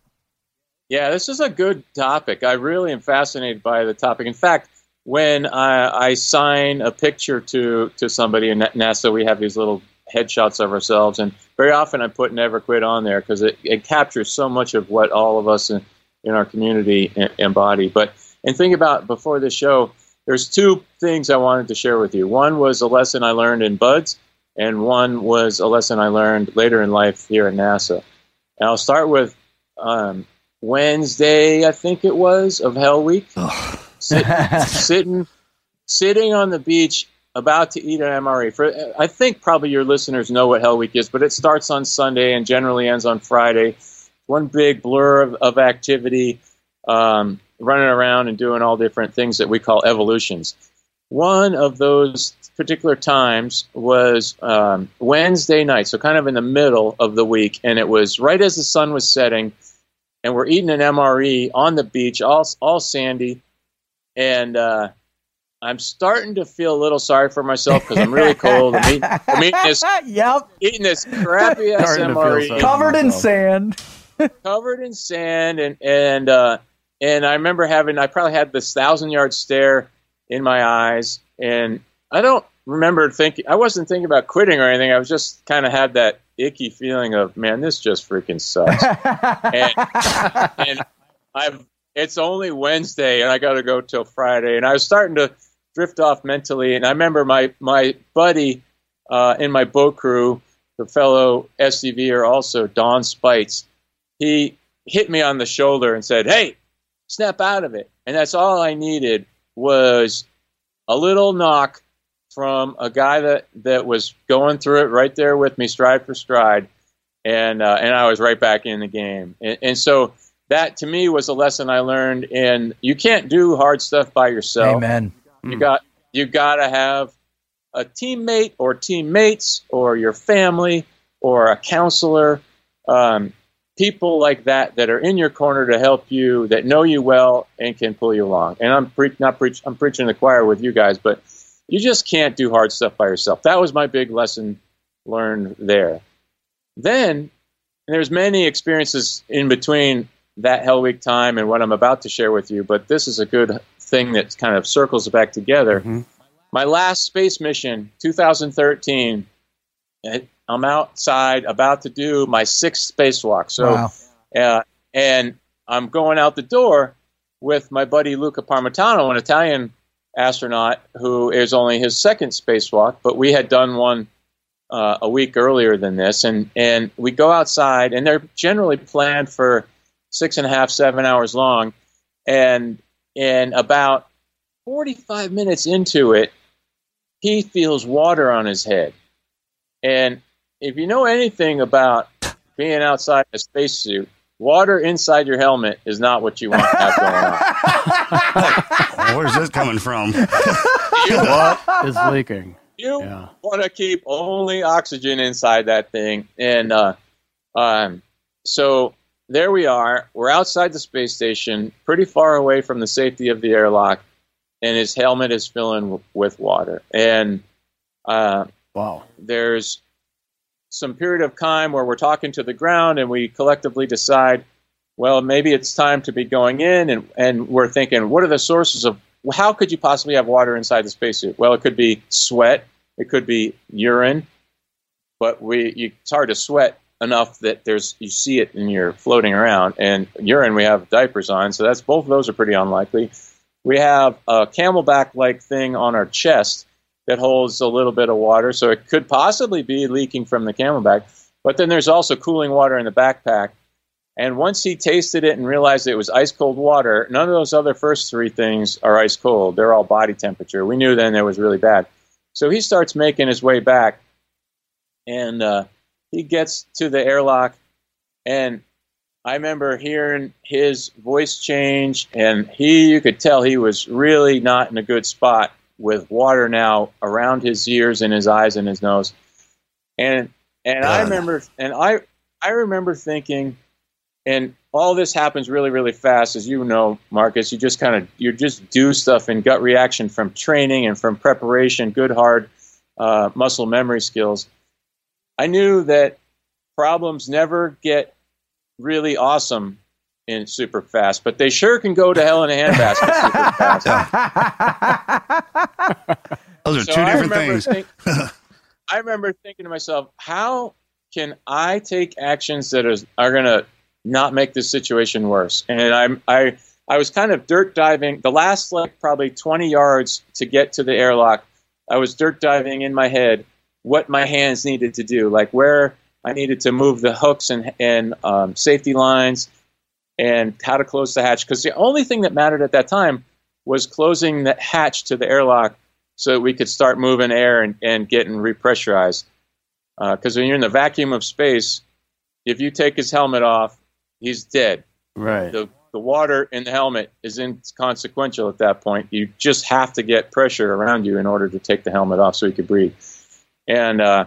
Speaker 6: Yeah, this is a good topic. I really am fascinated by the topic. In fact, when I, I sign a picture to to somebody in NASA, we have these little headshots of ourselves, and very often I put "Never Quit" on there because it, it captures so much of what all of us in, in our community embody. But and think about before this show, there's two things I wanted to share with you. One was a lesson I learned in BUD/S, and one was a lesson I learned later in life here at NASA. And I'll start with um, Wednesday, I think it was, of Hell Week. Sit- <laughs> sitting, sitting on the beach, about to eat an MRE. For I think probably your listeners know what Hell Week is, but it starts on Sunday and generally ends on Friday. One big blur of, of activity, um, running around and doing all different things that we call evolutions. One of those particular times was um, Wednesday night, so kind of in the middle of the week, and it was right as the sun was setting, and we're eating an MRE on the beach, all all sandy, and uh, I'm starting to feel a little sorry for myself because I'm really cold. I'm eating, I'm eating this <laughs>
Speaker 1: yep.
Speaker 6: eating this crappy ass
Speaker 4: Starting to feel
Speaker 1: Covered in sand. <laughs>
Speaker 6: covered in sand and and uh, and I remember having I probably had this thousand yard stare in my eyes and I don't remember thinking I wasn't thinking about quitting or anything I was just kind of had that icky feeling of man this just freaking sucks <laughs> and, and I've it's only Wednesday and I got to go till Friday and I was starting to drift off mentally and I remember my my buddy uh, in my boat crew the fellow SDVer also Don Spites he hit me on the shoulder and said, "Hey, snap out of it." And that's all I needed was a little knock from a guy that that was going through it right there with me, stride for stride, and uh, and I was right back in the game. And, and so that to me was a lesson I learned. And you can't do hard stuff by yourself.
Speaker 1: Amen.
Speaker 6: You got you got to have a teammate or teammates or your family or a counselor, um, people like that that are in your corner to help you, that know you well and can pull you along. And I'm pre- not preach I'm preaching the choir with you guys, but you just can't do hard stuff by yourself. That was my big lesson learned there. Then there's many experiences in between that Hell Week time and what I'm about to share with you, but this is a good thing that kind of circles back together.
Speaker 4: Mm-hmm.
Speaker 6: My last space mission, 2013, I'm outside about to do my sixth spacewalk. So,
Speaker 1: Wow.
Speaker 6: uh, and I'm going out the door with my buddy Luca Parmitano, an Italian astronaut who is only his second spacewalk, but we had done one uh, a week earlier than this, and and we go outside, and they're generally planned for six and a half, seven hours long, and in about 45 minutes into it, he feels water on his head, and if you know anything about being outside in a spacesuit, water inside your helmet is not what you want to have going on. <laughs>
Speaker 3: Where's this coming from? <laughs>
Speaker 4: What is leaking?
Speaker 6: You
Speaker 4: Yeah.
Speaker 6: want to keep only oxygen inside that thing, and uh, um, so there we are. We're outside the space station, pretty far away from the safety of the airlock, and his helmet is filling w- with water. And uh,
Speaker 4: Wow.
Speaker 6: there's some period of time where we're talking to the ground and we collectively decide, well, maybe it's time to be going in, and, and we're thinking, what are the sources of how could you possibly have water inside the spacesuit? Well, it could be sweat, it could be urine, but we you, it's hard to sweat enough that there's you see it and you're floating around. And urine, we have diapers on, so that's both of those are pretty unlikely. We have a CamelBak like thing on our chest that holds a little bit of water, so it could possibly be leaking from the CamelBak. But then there's also cooling water in the backpack. And once he tasted it and realized it was ice cold water, none of those other first three things are ice cold. They're all body temperature. We knew then it was really bad. So he starts making his way back, and uh, he gets to the airlock, and I remember hearing his voice change, and he, you could tell he was really not in a good spot with water now around his ears and his eyes and his nose. And and I remember and I I remember thinking and all this happens really really fast as you know Marcus you just kind of you just do stuff in gut reaction from training and from preparation good hard uh, muscle memory skills I knew that problems never get really awesome in super fast, but they sure can go to hell in a handbasket <laughs> super fast.
Speaker 3: Those are
Speaker 6: So
Speaker 3: two different
Speaker 6: remember
Speaker 3: things.
Speaker 6: think- <laughs> I remember thinking to myself, how can I take actions that is, are going to not make this situation worse? And I'm, I, I was kind of dirt diving the last like probably 20 yards to get to the airlock. I was dirt diving in my head what my hands needed to do, like where I needed to move the hooks and, and um, safety lines and how to close the hatch. Because the only thing that mattered at that time was closing the hatch to the airlock so that we could start moving air and, and getting repressurized. Because when you're in the vacuum of space, if you take his helmet off, he's dead.
Speaker 4: Right.
Speaker 6: The, the water in the helmet is inconsequential at that point. You just have to get pressure around you in order to take the helmet off so he could breathe. And uh,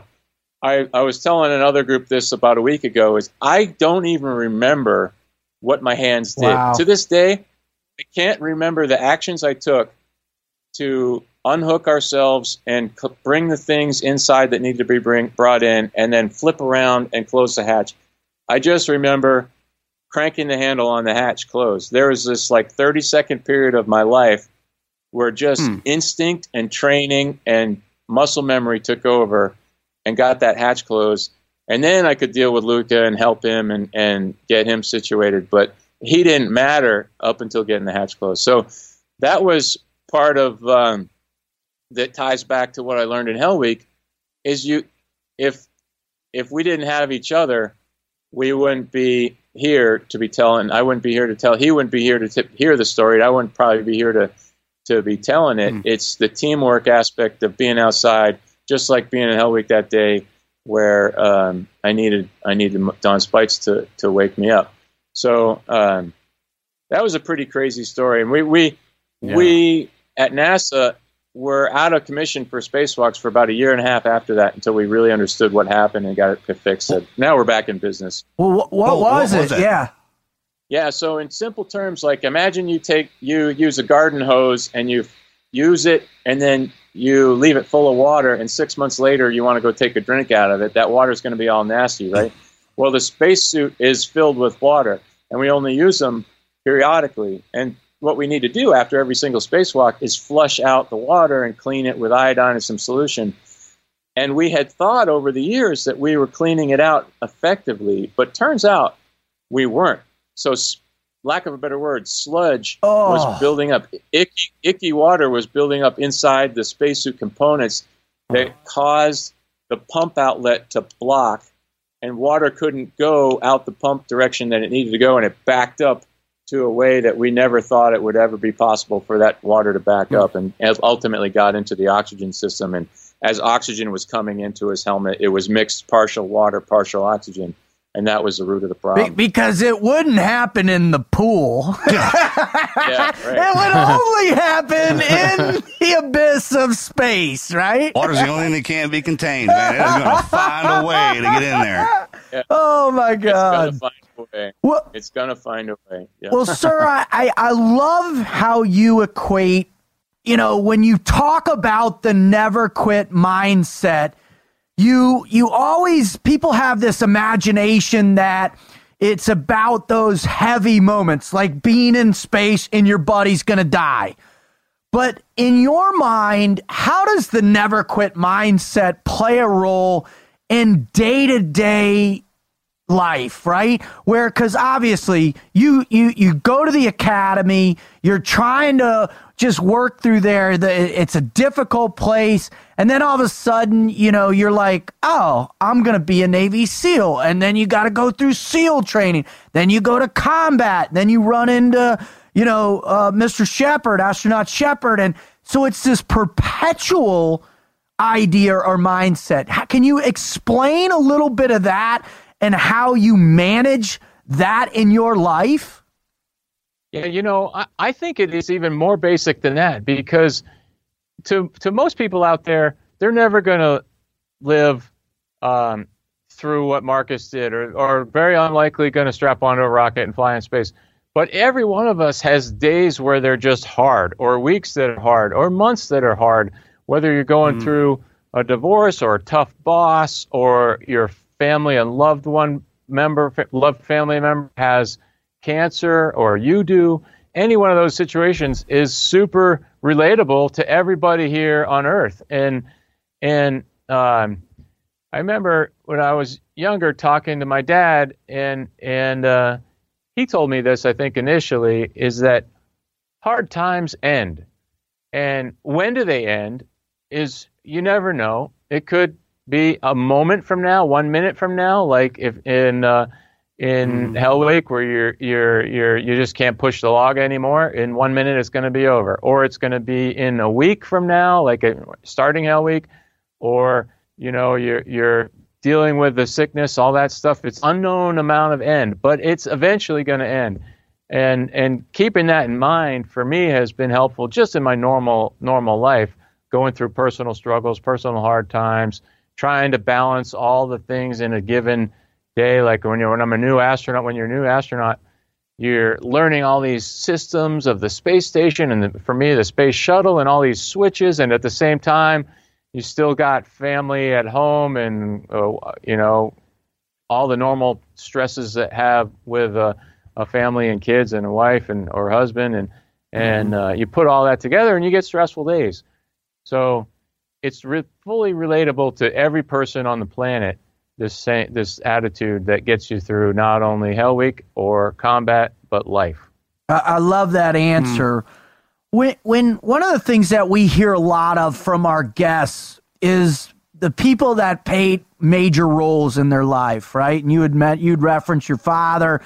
Speaker 6: I, I was telling another group this about a week ago is I don't even remember what my hands did.
Speaker 1: Wow.
Speaker 6: To this day, I can't remember the actions I took to unhook ourselves and c- bring the things inside that need to be bring, brought in and then flip around and close the hatch. I just remember cranking the handle on the hatch closed. There was this like 30 second period of my life where just
Speaker 4: Hmm.
Speaker 6: instinct and training and muscle memory took over and got that hatch closed. And then I could deal with Luca and help him and, and get him situated. But he didn't matter up until getting the hatch closed. So that was part of um, that ties back to what I learned in Hell Week is you if if we didn't have each other, we wouldn't be here to be telling. I wouldn't be here to tell. He wouldn't be here to t- hear the story. I wouldn't probably be here to to be telling it. It's the teamwork aspect of being outside, just like being in Hell Week that day, where um, I needed I needed Don Spites to to wake me up. So um, that was a pretty crazy story, and we we
Speaker 4: Yeah.
Speaker 6: we at NASA were out of commission for spacewalks for about a year and a half after that until we really understood what happened and got it fixed. And now we're back in business.
Speaker 1: Well, what, what
Speaker 3: Oh, what
Speaker 1: was
Speaker 3: was
Speaker 1: it?
Speaker 3: it?
Speaker 1: Yeah.
Speaker 6: Yeah, so in simple terms, like imagine you take you use a garden hose and you use it and then you leave it full of water and 6 months later you want to go take a drink out of it. That water is going to be all nasty, right? Well, the spacesuit is filled with water.
Speaker 5: and we only use them periodically. And what we need to do after every single spacewalk is flush out the water and clean it with iodine and some solution. And we had thought over the years that we were cleaning it out effectively, but turns out we weren't. So, lack of a better word, sludge
Speaker 1: Oh.
Speaker 5: was building up. Icky, icky water was building up inside the spacesuit components that oh. caused the pump outlet to block, and water couldn't go out the pump direction that it needed to go, and it backed up to a way that we never thought it would ever be possible for that water to back hmm. up, and ultimately got into the oxygen system. And as oxygen was coming into his helmet, it was mixed partial water, partial oxygen, and that was the root of the
Speaker 1: Be-
Speaker 5: problem.
Speaker 1: because it wouldn't happen in the pool. <laughs>
Speaker 5: yeah,
Speaker 1: It would only happen in the abyss of space, right?
Speaker 3: Water's the only thing that can't be contained, man. It is going to find a way to get in there.
Speaker 1: Oh my
Speaker 5: It's gonna
Speaker 1: God.
Speaker 5: find a way.
Speaker 1: Well-
Speaker 5: it's gonna find a way. Yeah.
Speaker 1: Well, sir, I, I, I love how you equate, you know, when you talk about the never quit mindset, you you always people have this imagination that it's about those heavy moments like being in space and your buddy's gonna die. But in your mind, how does the never quit mindset play a role in day to day life, right? Where because obviously you you you go to the academy, you're trying to just work through there. The, it's a difficult place, and then all of a sudden, you know, you're like, oh, I'm gonna be a Navy SEAL, and then you got to go through SEAL training. Then you go to combat. Then you run into you know uh, Mr. Shepard, astronaut Shepard, and so it's this perpetual idea or mindset. How, can you explain a little bit of that and how you manage that in your life?
Speaker 6: Yeah, you know, I, I think it is even more basic than that because to to most people out there, they're never going to live um, through what Marcus did, or or very unlikely going to strap onto a rocket and fly in space. But every one of us has days where they're just hard, or weeks that are hard, or months that are hard. Whether you're going through a divorce, or a tough boss, or your family and loved one member, loved family member has cancer or you do, any one of those situations is super relatable to everybody here on Earth. And and um, I remember when I was younger talking to my dad, and and uh, he told me this. I think initially is that hard times end, and when do they end? Is you never know. It could be a moment from now, one minute from now, like if in uh, in mm. Hell Week where you're you're you're you just can't push the log anymore. In one minute, it's going to be over, or it's going to be in a week from now, like a, starting Hell Week, or you know you're you're dealing with the sickness, all that stuff. It's unknown amount of end, but it's eventually going to end. And and keeping that in mind for me has been helpful just in my normal normal life, going through personal struggles, personal hard times, trying to balance all the things in a given day. Like when you're when I'm a new astronaut, when you're a new astronaut, you're learning all these systems of the space station and the, for me the space shuttle and all these switches, and at the same time, you still got family at home and uh, you know all the normal stresses that have with a, a family and kids and a wife and or husband and and uh, you put all that together and you get stressful days. So it's re- fully relatable to every person on the planet. This same, this attitude that gets you through not only Hell Week or combat but life.
Speaker 1: I, I love that answer. When when one of the things that we hear a lot of from our guests is the people that played major roles in their life, right? And you had met, you'd reference your father.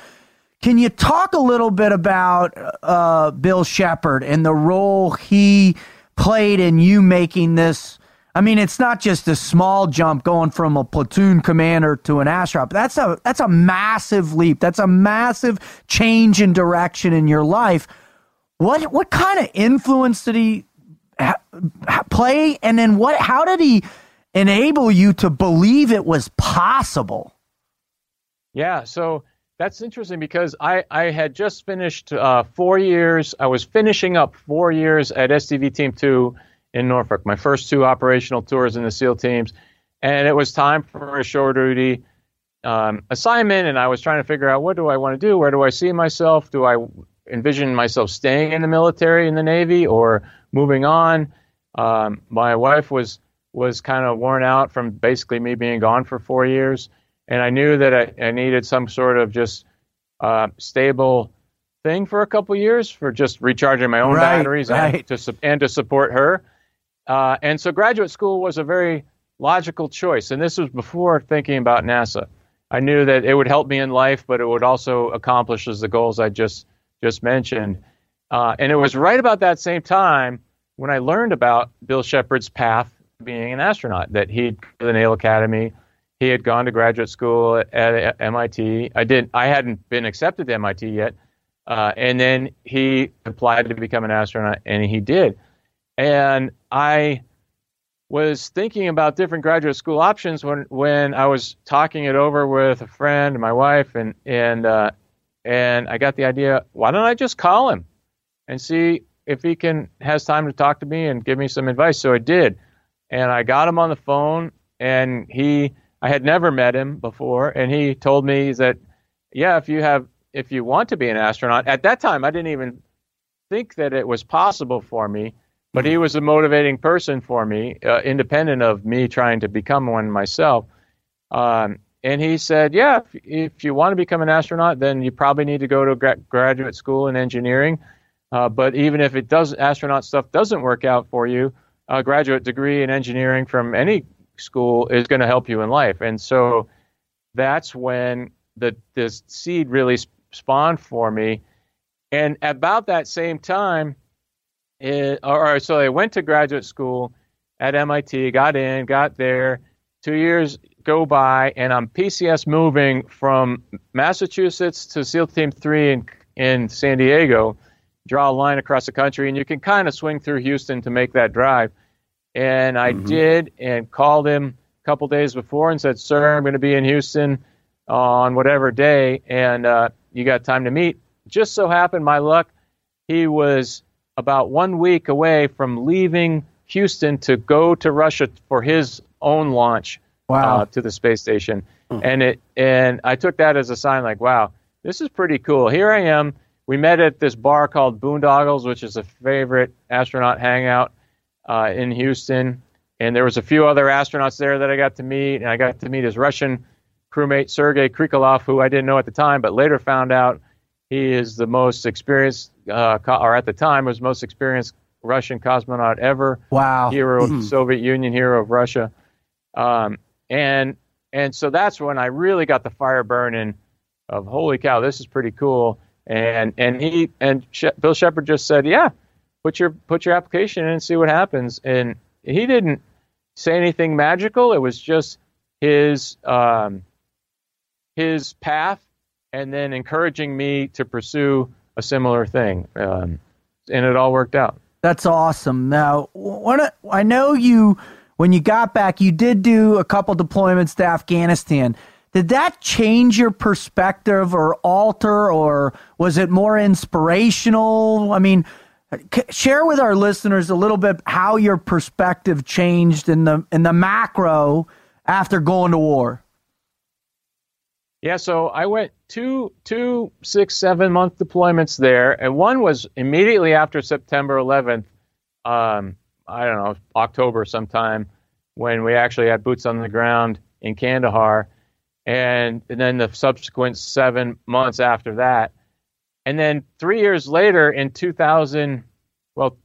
Speaker 1: Can you talk a little bit about uh, Bill Shepard and the role he played in you making this? I mean, it's not just a small jump going from a platoon commander to an astronaut. That's a that's a massive leap. That's a massive change in direction in your life. What what kind of influence did he ha- play? And then what? How did he enable you to believe it was possible?
Speaker 6: Yeah, so that's interesting because I, I had just finished uh, four years. I was finishing up four years at SDV Team 2 in Norfolk, my first two operational tours in the SEAL teams. And it was time for a shore duty um, assignment, and I was trying to figure out what do I want to do, where do I see myself, do I envision myself staying in the military in the Navy or moving on. Um, my wife was was kind of worn out from basically me being gone for four years, and I knew that I, I needed some sort of just uh, stable thing for a couple years for just recharging my own
Speaker 1: Right,
Speaker 6: batteries
Speaker 1: right.
Speaker 6: and to and to support her. Uh, and so graduate school was a very logical choice, and this was before thinking about NASA. I knew that it would help me in life, but it would also accomplish the goals I just just mentioned. Uh, and it was right about that same time when I learned about Bill Shepard's path being an astronaut. That he'd to the Naval Academy, he had gone to graduate school at, at MIT. I did. I hadn't been accepted to MIT yet, uh, and then he applied to become an astronaut, and he did. And I was thinking about different graduate school options when when I was talking it over with a friend, and my wife, and and uh, and I got the idea. Why don't I just call him and see if he can has time to talk to me and give me some advice? So I did, and I got him on the phone, and he I had never met him before, and he told me that yeah, if you have if you want to be an astronaut, at that time I didn't even think that it was possible for me, but he was a motivating person for me, uh, independent of me trying to become one myself. Um, and he said, "Yeah, if, if you want to become an astronaut, then you probably need to go to gra- graduate school in engineering. Uh, but even if it does, astronaut stuff doesn't work out for you, a graduate degree in engineering from any school is going to help you in life." And so that's when the this seed really sp- spawned for me. And about that same time, it, or, so I went to graduate school at MIT, got in, got there. Two years go by, and I'm PCS moving from Massachusetts to SEAL Team Three in in San Diego. Draw a line across the country, and you can kind of swing through Houston to make that drive. And I did, and called him a couple days before and said, "Sir, I'm going to be in Houston on whatever day, and uh, you got time to meet." Just so happened, my luck, he was about one week away from leaving Houston to go to Russia for his own launch
Speaker 1: Wow.
Speaker 6: uh, to the space station. And it and I took that as a sign like, wow, this is pretty cool. Here I am. We met at this bar called Boondoggles, which is a favorite astronaut hangout uh, in Houston. And there was a few other astronauts there that I got to meet, and I got to meet his Russian crewmate Sergei Krikalev, who I didn't know at the time, but later found out he is the most experienced, uh, or at the time was most experienced Russian cosmonaut ever.
Speaker 1: Wow.
Speaker 6: Hero of
Speaker 1: Hmm.
Speaker 6: the Soviet Union, hero of Russia. Um, and and so that's when I really got the fire burning of holy cow, this is pretty cool. And and he and She- Bill Shepard just said, yeah, put your put your application in and see what happens. And he didn't say anything magical. It was just his um, his path, and then encouraging me to pursue a similar thing. Um, and it all worked out.
Speaker 1: That's awesome. Now, I- know you, when you got back, you did do a couple deployments to Afghanistan. Did that change your perspective or alter, or was it more inspirational? I mean, share with our listeners a little bit how your perspective changed in the in the macro after going to war.
Speaker 6: Yeah, so I went two, two, six, seven month deployments there, and one was immediately after September 11th. Um, I don't know, October sometime, when we actually had boots on the ground in Kandahar, and, and then the subsequent seven months after that, and then three years later in 2000, well,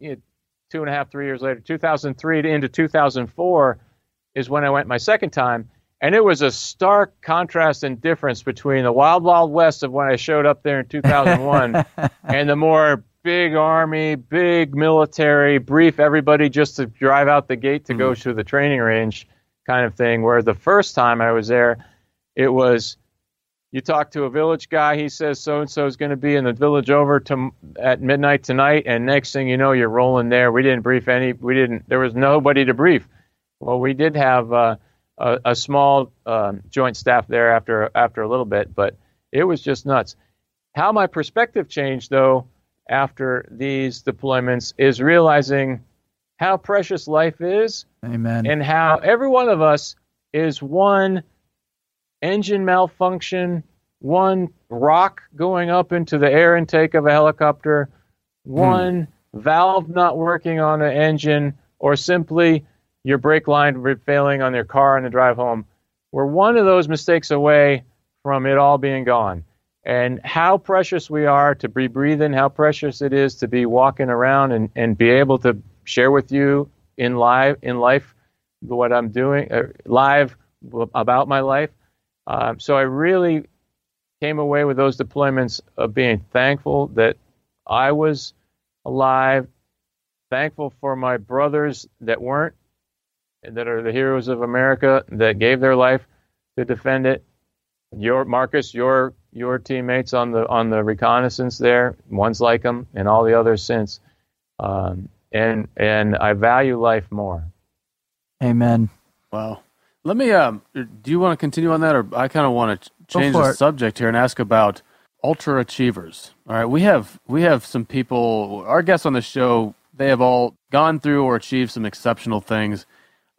Speaker 6: two and a half, three years later, 2003 into 2004 is when I went my second time. And it was a stark contrast and difference between the wild, wild west of when I showed up there in <laughs> 2001 and the more big army, big military, brief everybody just to drive out the gate to go to the training range kind of thing. Where the first time I was there, it was you talk to a village guy, he says so and so is going to be in the village over to at midnight tonight, and next thing you know, you're rolling there. We didn't brief any. We didn't. There was nobody to brief. Well, we did have uh, a, a small um, joint staff there after after a little bit, but it was just nuts. How my perspective changed though after these deployments is realizing how precious life is
Speaker 1: Amen.
Speaker 6: and how every one of us is one engine malfunction, one rock going up into the air intake of a helicopter, one valve not working on an engine, or simply your brake line failing on your car on the drive home, we're one of those mistakes away from it all being gone. And how precious we are to be breathing, how precious it is to be walking around and, and be able to share with you in live in life what I'm doing uh, live about my life. Um, so I really came away with those deployments of being thankful that I was alive, thankful for my brothers that weren't, that are the heroes of America that gave their life to defend it. Your Marcus, your your teammates on the on the reconnaissance there, ones like them, and all the others since. Um, and and I value life more.
Speaker 1: Amen.
Speaker 4: Wow. Let me. Um, do you want to continue on that, or I kind of want to change the
Speaker 1: it.
Speaker 4: subject here and ask about ultra achievers? All right, we have we have some people. Our guests on the show, they have all gone through or achieved some exceptional things.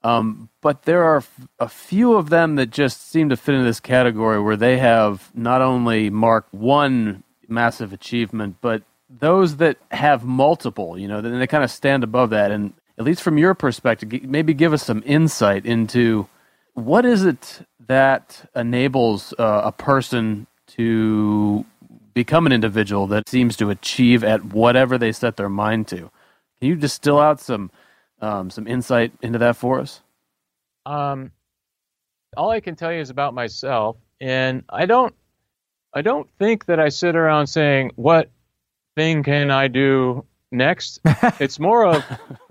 Speaker 4: Um, but there are a few of them that just seem to fit in this category where they have not only marked one massive achievement, but those that have multiple, you know, then they kind of stand above that. And at least from your perspective, maybe give us some insight into what is it that enables uh, a person to become an individual that seems to achieve at whatever they set their mind to. Can you distill out some um, some insight into that for us?
Speaker 6: Um, all I can tell you is about myself, and I don't, I don't think that I sit around saying what thing can I do next. <laughs> It's more of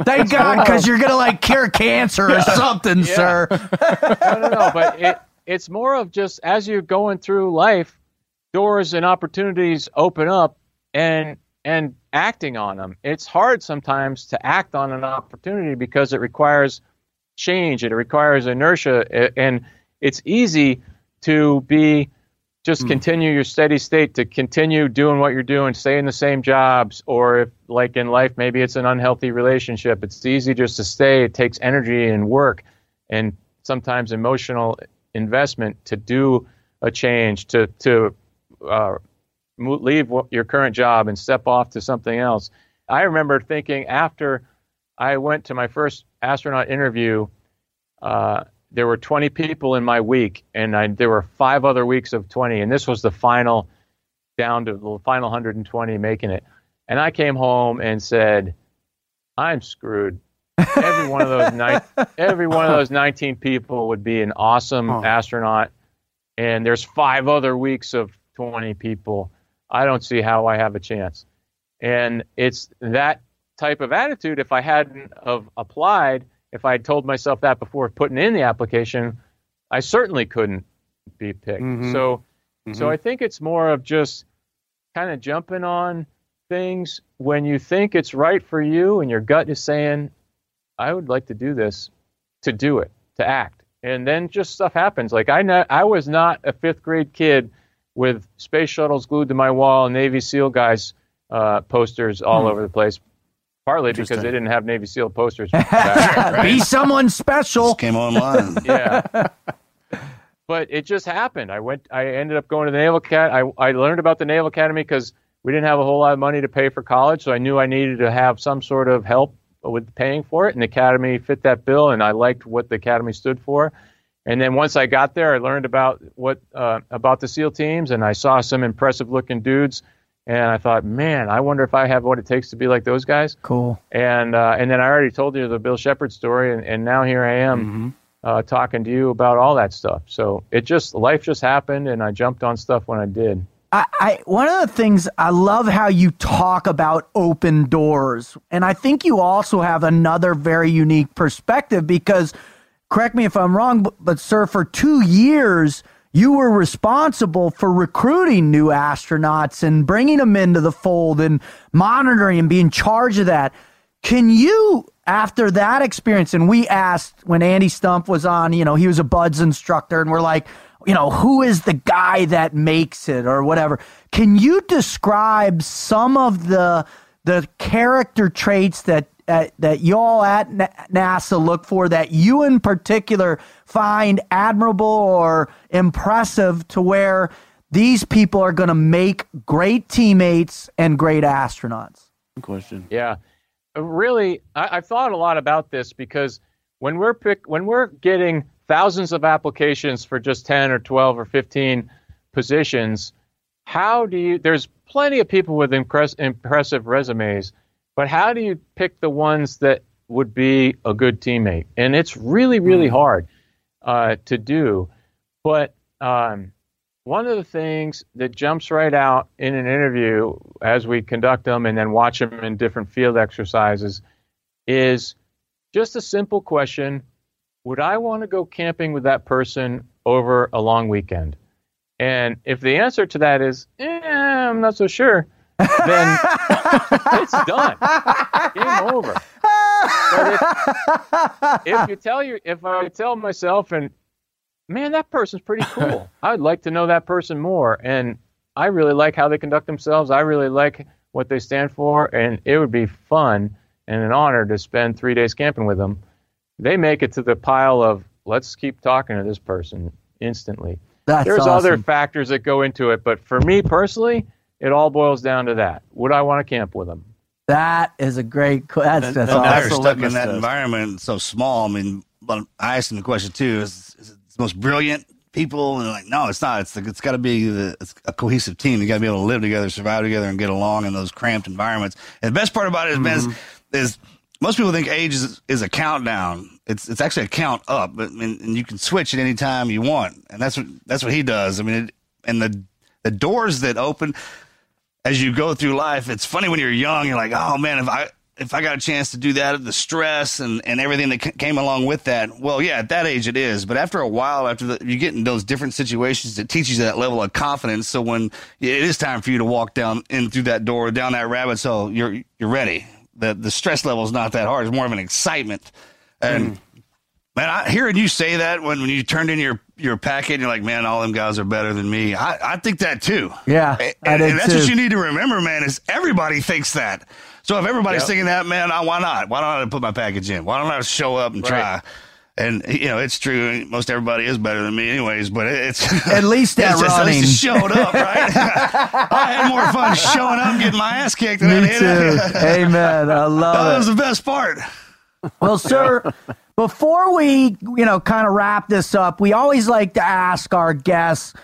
Speaker 1: Thank
Speaker 6: it's
Speaker 1: God, because you're gonna like cure cancer or <laughs> something,
Speaker 6: Yeah.
Speaker 1: sir. <laughs>
Speaker 6: no, no, no. But it, it's more of just as you're going through life, doors and opportunities open up, and and acting on them. It's hard sometimes to act on an opportunity because it requires change. It requires inertia, and it's easy to be just continue your steady state to continue doing what you're doing, stay in the same jobs, or if, like in life, maybe it's an unhealthy relationship. It's easy just to stay. It takes energy and work, and sometimes emotional investment to do a change, to to uh, leave your current job and step off to something else. I remember thinking after I went to my first astronaut interview, uh, there were 20 people in my week, and I, there were five other weeks of 20, and this was the final, down to the final 120 making it. And I came home and said, "I'm screwed." Every one of those nine, <laughs> every one of those 19 people would be an awesome astronaut, and there's five other weeks of 20 people. I don't see how I have a chance. And it's that type of attitude. If I hadn't have applied, if I had told myself that before putting in the application, I certainly couldn't be picked.
Speaker 4: Mhm.
Speaker 6: So, so
Speaker 4: Mhm.
Speaker 6: I think it's more of just kind of jumping on things when you think it's right for you and your gut is saying, I would like to do this, to do it, to act. And then just stuff happens. Like I, know, I was not a fifth grade kid with space shuttles glued to my wall and Navy SEAL guys uh, posters all
Speaker 1: Hmm.
Speaker 6: over the place. Partly because they didn't have Navy SEAL posters. back <laughs> then,
Speaker 1: Be someone special.
Speaker 3: came online. <laughs>
Speaker 6: yeah. But it just happened. I went. I ended up going to the Naval Academy. I, I learned about the Naval Academy because we didn't have a whole lot of money to pay for college, so I knew I needed to have some sort of help with paying for it. And the Academy fit that bill, and I liked what the Academy stood for. And then once I got there, I learned about what uh, about the SEAL teams, and I saw some impressive looking dudes. And I thought, man, I wonder if I have what it takes to be like those guys.
Speaker 1: Cool.
Speaker 6: And uh, and then I already told you the Bill Shepard story, and, and now here I am uh, talking to you about all that stuff. So it just life just happened, and I jumped on stuff when I did.
Speaker 1: I, I one of the things I love how you talk about open doors, and I think you also have another very unique perspective because, correct me if I'm wrong, but, but sir, for two years you were responsible for recruiting new astronauts and bringing them into the fold and monitoring and being in charge of that. Can you, after that experience, and we asked when Andy Stumpf was on, you know, he was a BUD/S instructor, and we're like, you know, who is the guy that makes it or whatever? Can you describe some of the the character traits that that, that y'all at NASA look for that you in particular find admirable or impressive to where these people are going to make great teammates and great astronauts?
Speaker 4: Good question.
Speaker 6: Yeah, Uh, really, I, I've thought a lot about this because when we're pick, when we're getting thousands of applications for just ten or twelve or fifteen positions, how do you? There's plenty of people with impress, impressive resumes, but how do you pick the ones that would be a good teammate? And it's really, really hard uh, to do. But um, one of the things that jumps right out in an interview as we conduct them and then watch them in different field exercises is just a simple question Would I want to go camping with that person over a long weekend? And if the answer to that is, eh, I'm not so sure, then <laughs> it's done. Game over. But if, if you tell you, if I tell myself, and man, that person's pretty cool. <laughs> I'd like to know that person more, and I really like how they conduct themselves. I really like what they stand for, and it would be fun and an honor to spend three days camping with them. They make it to the pile of let's keep talking to this person instantly.
Speaker 1: That's
Speaker 6: There's
Speaker 1: awesome.
Speaker 6: other factors that go into it, but for me personally, it all boils down to that. Would I want to camp with them?
Speaker 1: That is a great. question. That's, that's
Speaker 3: Well,
Speaker 1: awesome.
Speaker 3: they're stuck in that environment so small. I mean, but I asked him the question too: Is, is it the most brilliant people? And they're like, no, it's not. It's it's got to be the, it's a cohesive team. You got to be able to live together, survive together, and get along in those cramped environments. And the best part about it is, man, is, is most people think age is, is a countdown. It's it's actually a count up, but and, and you can switch at any time you want, and that's what that's what he does. I mean, it, and the the doors that open as you go through life, it's funny when you're young. You're like, oh man, if I if I got a chance to do that, the stress and, and everything that c- came along with that. Well, yeah, at that age it is. But after a while, after the, you get in those different situations, it teaches you that level of confidence. So when it is time for you to walk down in through that door, down that rabbit hole, you're you're ready. The the stress level is not that hard. It's more of an excitement. And hmm. man, I, hearing you say that when, when you turned in your your packet, and you're like, man, all them guys are better than me. I, I think that too.
Speaker 1: Yeah,
Speaker 3: And,
Speaker 1: I
Speaker 3: and that's
Speaker 1: too.
Speaker 3: what you need to remember, man, is everybody thinks that. So if everybody's
Speaker 6: Yep.
Speaker 3: thinking that, man, I, why not? Why don't I put my package in? Why don't I show up and
Speaker 6: Right.
Speaker 3: try? And you know, it's true. Most everybody is better than me, anyways. But it's <laughs>
Speaker 1: At least at <laughs>
Speaker 3: it's just- at least
Speaker 1: running.
Speaker 3: showed up, right? <laughs> I had more fun showing up and getting my ass kicked than I
Speaker 1: Me
Speaker 3: did.
Speaker 1: too. Amen. I love
Speaker 3: That
Speaker 1: it.
Speaker 3: was the best part.
Speaker 1: Well, sir, before we, you know, kind of wrap this up, we always like to ask our guests,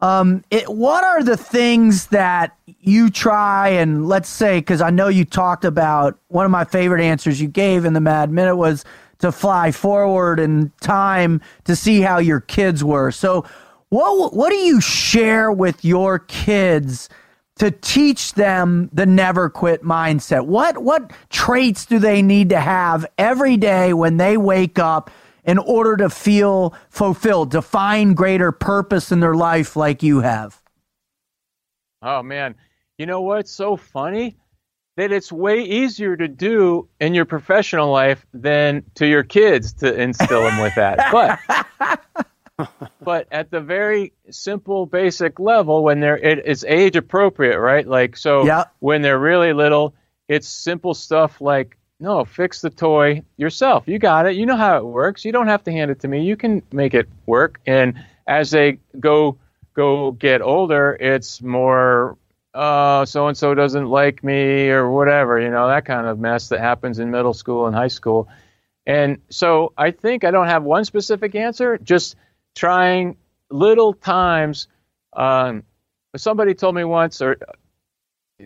Speaker 1: um, it, what are the things that you try and let's say, because I know you talked about one of my favorite answers you gave in the Mad Minute was to fly forward in time to see how your kids were. So, what what do you share with your kids? To teach them the never quit mindset? What what traits do they need to have every day when they wake up in order to feel fulfilled, to find greater purpose in their life like you have?
Speaker 6: Oh man, you know what's so funny? That it's way easier to do in your professional life than to your kids to instill them with that. But <laughs> but at the very simple, basic level, when they're it, it's age appropriate, right? Like so,
Speaker 1: Yeah.
Speaker 6: when they're really little, it's simple stuff like no, fix the toy yourself. You got it. You know how it works. You don't have to hand it to me. You can make it work. And as they go go get older, it's more uh so and so doesn't like me or whatever, you know, that kind of mess that happens in middle school and high school. And so I think I don't have one specific answer, just trying little times. Um, somebody told me once, or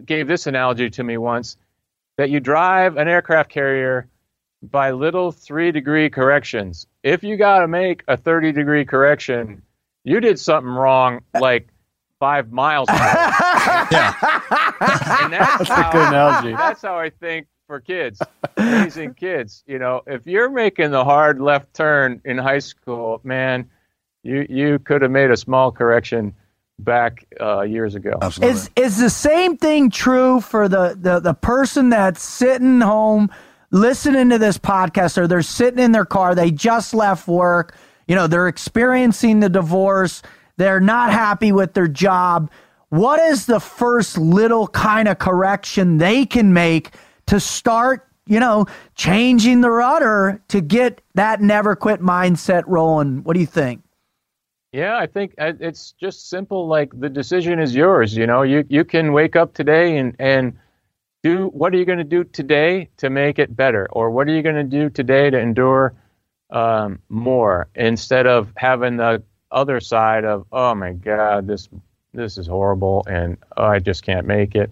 Speaker 6: gave this analogy to me once, that you drive an aircraft carrier by little three degree corrections. If you got to make a 30 degree correction, you did something wrong like five miles ago. <laughs> and that's,
Speaker 4: That's a
Speaker 6: how,
Speaker 4: good analogy.
Speaker 6: That's how I think for kids, raising kids. You know, if you're making the hard left turn in high school, man, you you could have made a small correction back uh, years ago. Absolutely.
Speaker 1: Is is the same thing true for the, the the person that's sitting home listening to this podcast or they're sitting in their car, they just left work, you know, they're experiencing the divorce, they're not happy with their job. What is the first little kind of correction they can make to start you know, changing the rudder to get that never quit mindset rolling. What do you think?
Speaker 6: Yeah, I think uh, it's just simple. Like the decision is yours. You know, you you can wake up today and and do what are you going to do today to make it better, or what are you going to do today to endure um, more instead of having the other side of oh my god this this is horrible and oh, I just can't make it.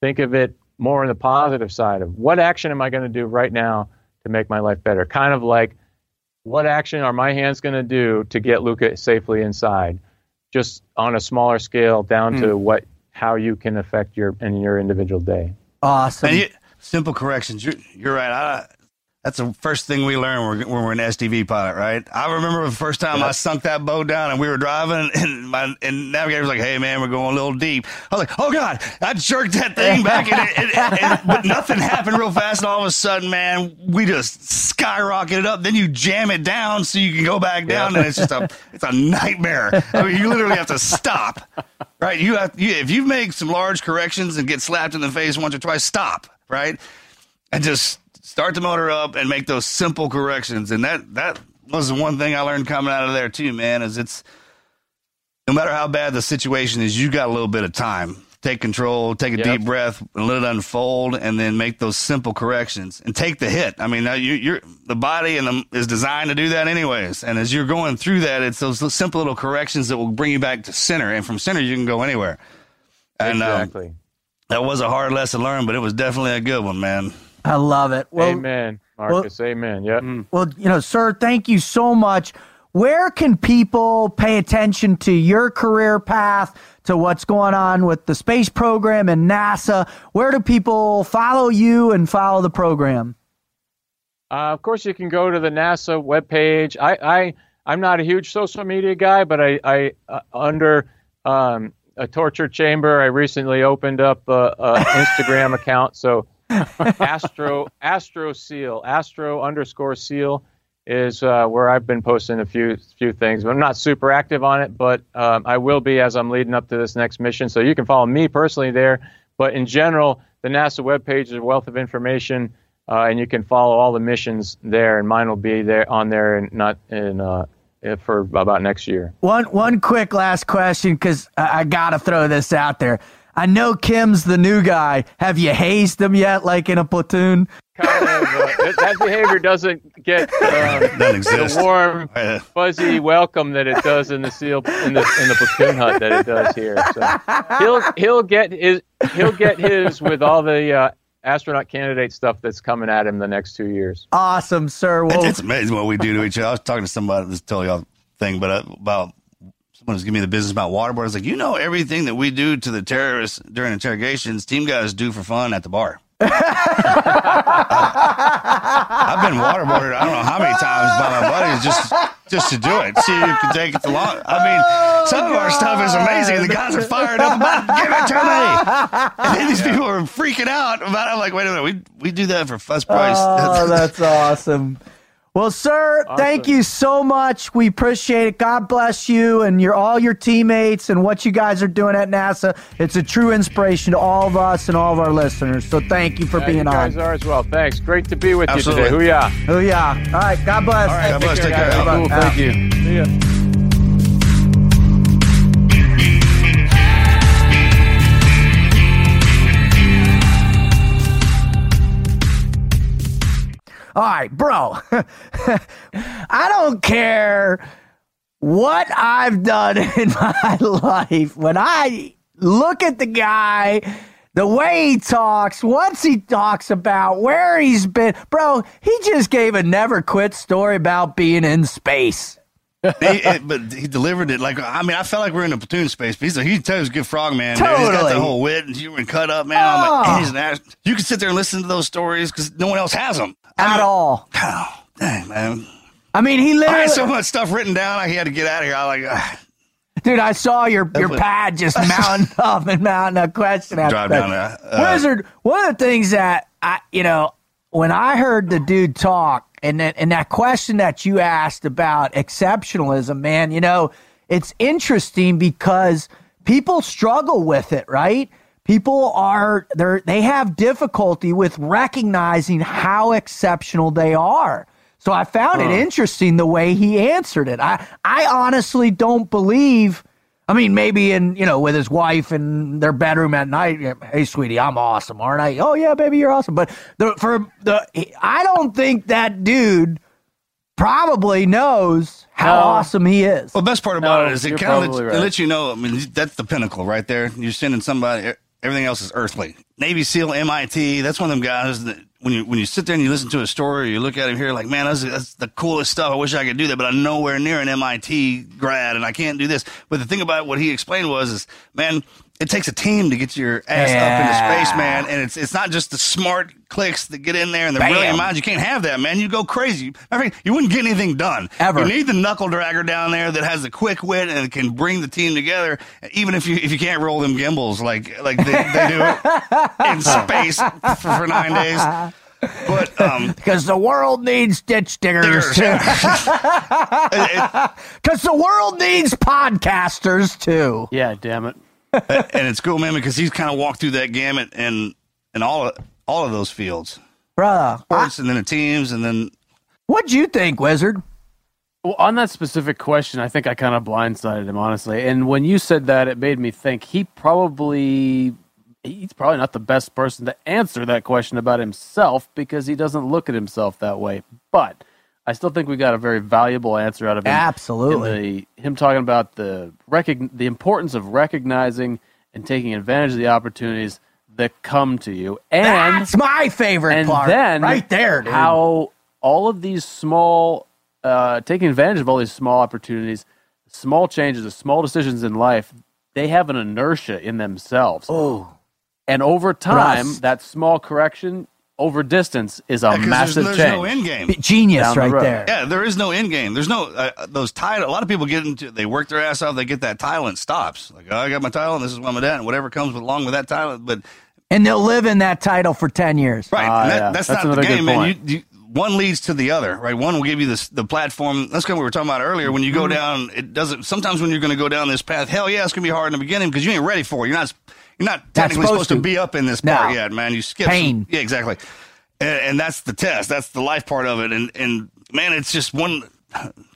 Speaker 6: Think of it more on the positive side of what action am I going to do right now to make my life better? Kind of like what action are my hands going to do to get Luca safely inside? Just on a smaller scale, down mm. to hmm. what how you can affect your in your individual day.
Speaker 1: Awesome.
Speaker 3: You, simple corrections. You're, you're right. I, that's the first thing we learn when we're, when we're an SDV pilot, right? I remember the first time yep. I sunk that boat down and we were driving <laughs> and my and navigator was like, "Hey man, we're going a little deep." I was like, "Oh god!" I jerked that thing <laughs> back and, it, and, and, but nothing happened real fast. And all of a sudden, man, we just skyrocketed up. Then you jam it down so you can go back down, yep. and it's just a <laughs> it's a nightmare. I mean, you literally have to stop, right? You have you, if you make some large corrections and get slapped in the face once or twice, stop, right? And just start the motor up and make those simple corrections. And that that was the one thing I learned coming out of there too, man. Is it's no matter how bad the situation is, you got a little bit of time. Take control, take a yep. deep breath, and let it unfold, and then make those simple corrections and take the hit. I mean, you, are the body and the, is designed to do that anyways. And as you're going through that, it's those simple little corrections that will bring you back to center, and from center you can go anywhere. And um, exactly. Um, that was a hard lesson learned, but it was definitely a good one, man.
Speaker 1: I love it.
Speaker 6: Well, amen, Marcus. Well, amen. Yep.
Speaker 1: Mm. Well, you know, sir, thank you so much. Where can people pay attention to your career path, to what's going on with the space program and NASA? Where do people follow you and follow the program?
Speaker 6: Uh, of course, you can go to the NASA webpage. I, I, I'm not a huge social media guy, but I, I uh, under um, a torture chamber, I recently opened up an Instagram <laughs> account. So Astro Astro Seal Astro underscore Seal is uh, where I've been posting a few few things. I'm not super active on it, but um, I will be as I'm leading up to this next mission. So you can follow me personally there. But in general, the NASA webpage is a wealth of information, uh, and you can follow all the missions there. And mine will be there on there, and not in. Uh, for about next year.
Speaker 1: One one quick last question because I, I got to throw this out there. I know Kim's the new guy. Have you hazed him yet, like in a platoon?
Speaker 6: Kind of, uh, that behavior doesn't get um, the warm, fuzzy welcome that it does in the seal in the in the platoon hut that it does here. So he'll he'll get his he'll get his with all the uh, astronaut candidate stuff that's coming at him the next two years.
Speaker 1: Awesome, sir.
Speaker 3: Well, it's, it's amazing what we do to each other. I was talking to somebody this totally off thing, but uh, about someone was giving me the business about waterboard. I was like, you know, everything that we do to the terrorists during interrogations, team guys do for fun at the bar. <laughs> I, have been waterboarded. I don't know how many times by my buddies just just to do it. See if you can take it the long. I mean, oh, some of our stuff is amazing. The guys are fired up about give it to me. <laughs> And then these people are freaking out about it. I'm like, wait a minute, we we do that for first price.
Speaker 1: Oh, that's <laughs> awesome. Well, sir, awesome. thank you so much. We appreciate it. God bless you and your all your teammates and what you guys are doing at NASA. It's a true inspiration to all of us and all of our listeners. So thank you for
Speaker 6: yeah,
Speaker 1: being
Speaker 6: you
Speaker 1: guys
Speaker 6: on. are as well. Thanks. Great to be with
Speaker 3: Absolutely.
Speaker 6: you today. Hoo-yah.
Speaker 1: Hoo-yah. All right. God bless.
Speaker 3: All right. God bless. Take care.
Speaker 6: care. Cool. Thank you. See ya.
Speaker 1: All right, bro. <laughs> I don't care what I've done <laughs> in my life. When I look at the guy, the way he talks, what he talks about, where he's been, bro, he just gave a never quit story about being in space.
Speaker 3: He, it, but he delivered it like I mean I felt like we are in a platoon space. But he's a, he tells a good frog man. Totally. He's got the whole wit and you were cut up man. Oh. I'm like, oh. he's an ass. You can sit there and listen to those stories because no one else has them
Speaker 1: at
Speaker 3: mean,
Speaker 1: all.
Speaker 3: Oh, dang man.
Speaker 1: I mean, he literally
Speaker 3: I had so much stuff written down. I had to get out of here. I like.
Speaker 1: Dude, I saw your your pad just <laughs> mounting up and mounting a question after
Speaker 3: Drive down. Uh,
Speaker 1: Wizard, one of the things that I, you know, when I heard the dude talk, and that, and that question that you asked about exceptionalism, man, you know, it's interesting because people struggle with it, right? people are they they have difficulty with recognizing how exceptional they are. So I found it interesting the way he answered it. I I honestly don't believe. I mean, maybe in you know with his wife in their bedroom at night. Hey, sweetie, I'm awesome, aren't I? Oh yeah, baby, you're awesome. But the, for the, I don't think that dude probably knows how
Speaker 4: No.
Speaker 1: awesome he is.
Speaker 3: Well, the best part about
Speaker 4: No,
Speaker 3: it is it kind of
Speaker 4: probably
Speaker 3: lets,
Speaker 4: right.
Speaker 3: lets you know. I mean, that's the pinnacle right there. You're sending somebody. Everything else is earthly. Navy SEAL, MIT. That's one of them guys that when you when you sit there and you listen to a story, or you look at him here, like, man, that's, that's the coolest stuff. I wish I could do that, but I'm nowhere near an MIT grad, and I can't do this. But the thing about what he explained was, is man, it takes a team to get your ass up into space, man. And it's it's not just the smart clicks that get in there and the
Speaker 1: Bam.
Speaker 3: brilliant minds. You can't have that, man. You go crazy. I mean, you wouldn't get anything done
Speaker 1: Ever.
Speaker 3: You need the knuckle dragger down there that has the quick wit and can bring the team together, even if you if you can't roll them gimbals like like they, they do in <laughs> space for, for nine days. But um,
Speaker 1: Because the world needs ditch diggers.
Speaker 3: Diggers.
Speaker 1: Because <laughs> <laughs> the world needs podcasters too.
Speaker 4: Yeah, damn it. <laughs>
Speaker 3: and it's cool, man, because he's kind of walked through that gamut and and all of all of those fields,
Speaker 1: Brother,
Speaker 3: sports, and then the teams, and then
Speaker 1: what'd you think, Wizard?
Speaker 4: Well, on that specific question, I think I kind of blindsided him, honestly. And when you said that, it made me think he probably he's probably not the best person to answer that question about himself because he doesn't look at himself that way. But I still think we got a very valuable answer out of him.
Speaker 1: Absolutely.
Speaker 4: The, him talking about the recogn- the importance of recognizing and taking advantage of the opportunities that come to you, and
Speaker 1: That's my favorite
Speaker 4: and
Speaker 1: part.
Speaker 4: then
Speaker 1: right there, dude.
Speaker 4: how all of these small uh, taking advantage of all these small opportunities small changes the small decisions in life they have an inertia in themselves
Speaker 1: oh
Speaker 4: and over time
Speaker 1: Russ.
Speaker 4: that small correction over distance is a
Speaker 3: Yeah, 'cause
Speaker 4: massive
Speaker 3: there's, there's
Speaker 4: change
Speaker 3: no end game.
Speaker 1: genius
Speaker 4: Down the
Speaker 1: right
Speaker 4: road.
Speaker 1: there.
Speaker 3: Yeah, there is no end game. There's no uh, those title. A lot of people get into they work their ass off. They get that title and stops. Like oh, I got my title and this is what I'm at, and whatever comes along with that title. But
Speaker 1: And they'll live in that title for ten years.
Speaker 3: right, and that,
Speaker 4: yeah.
Speaker 3: that's,
Speaker 4: That's
Speaker 3: not the
Speaker 4: another
Speaker 3: game, man. You, you, one leads to the other, right? One will give you this the platform. That's kind of what we were talking about earlier. When you
Speaker 4: Mm-hmm.
Speaker 3: go down, it doesn't. Sometimes when you're going to go down this path, hell yeah, it's going to be hard in the beginning because you ain't ready for it. You're not. You're not technically
Speaker 1: supposed
Speaker 3: supposed, to.
Speaker 1: to.
Speaker 3: be up in this
Speaker 1: No.
Speaker 3: part yet, man. You skip some- yeah, exactly. And, and that's the test. That's the life part of it. And and man, it's just one.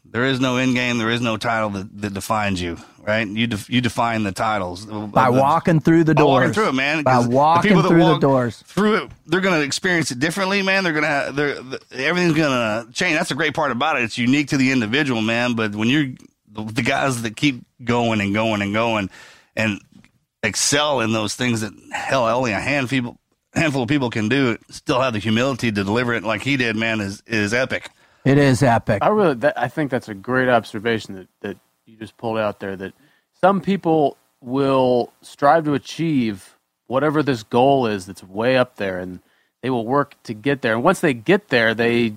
Speaker 3: There is no end game. There is no title that, that defines you, right? You def, you define the titles
Speaker 1: By
Speaker 3: The-
Speaker 1: walking through the
Speaker 3: by
Speaker 1: doors.
Speaker 3: walking through it, man.
Speaker 1: By walking
Speaker 3: people that
Speaker 1: through the doors.
Speaker 3: through it, they're going to experience it differently, man. They're going to they're, the, everything's going to change. That's the great part about it. It's unique to the individual, man. But when you're the, the guys that keep going and going and going and excel in those things that hell, only a hand people, handful of people can do, still have the humility to deliver it like he did, man, is is epic.
Speaker 1: It is epic.
Speaker 4: I really, that, I think that's a great observation that, that you just pulled out there. That some people will strive to achieve whatever this goal is that's way up there, and they will work to get there. And once they get there, they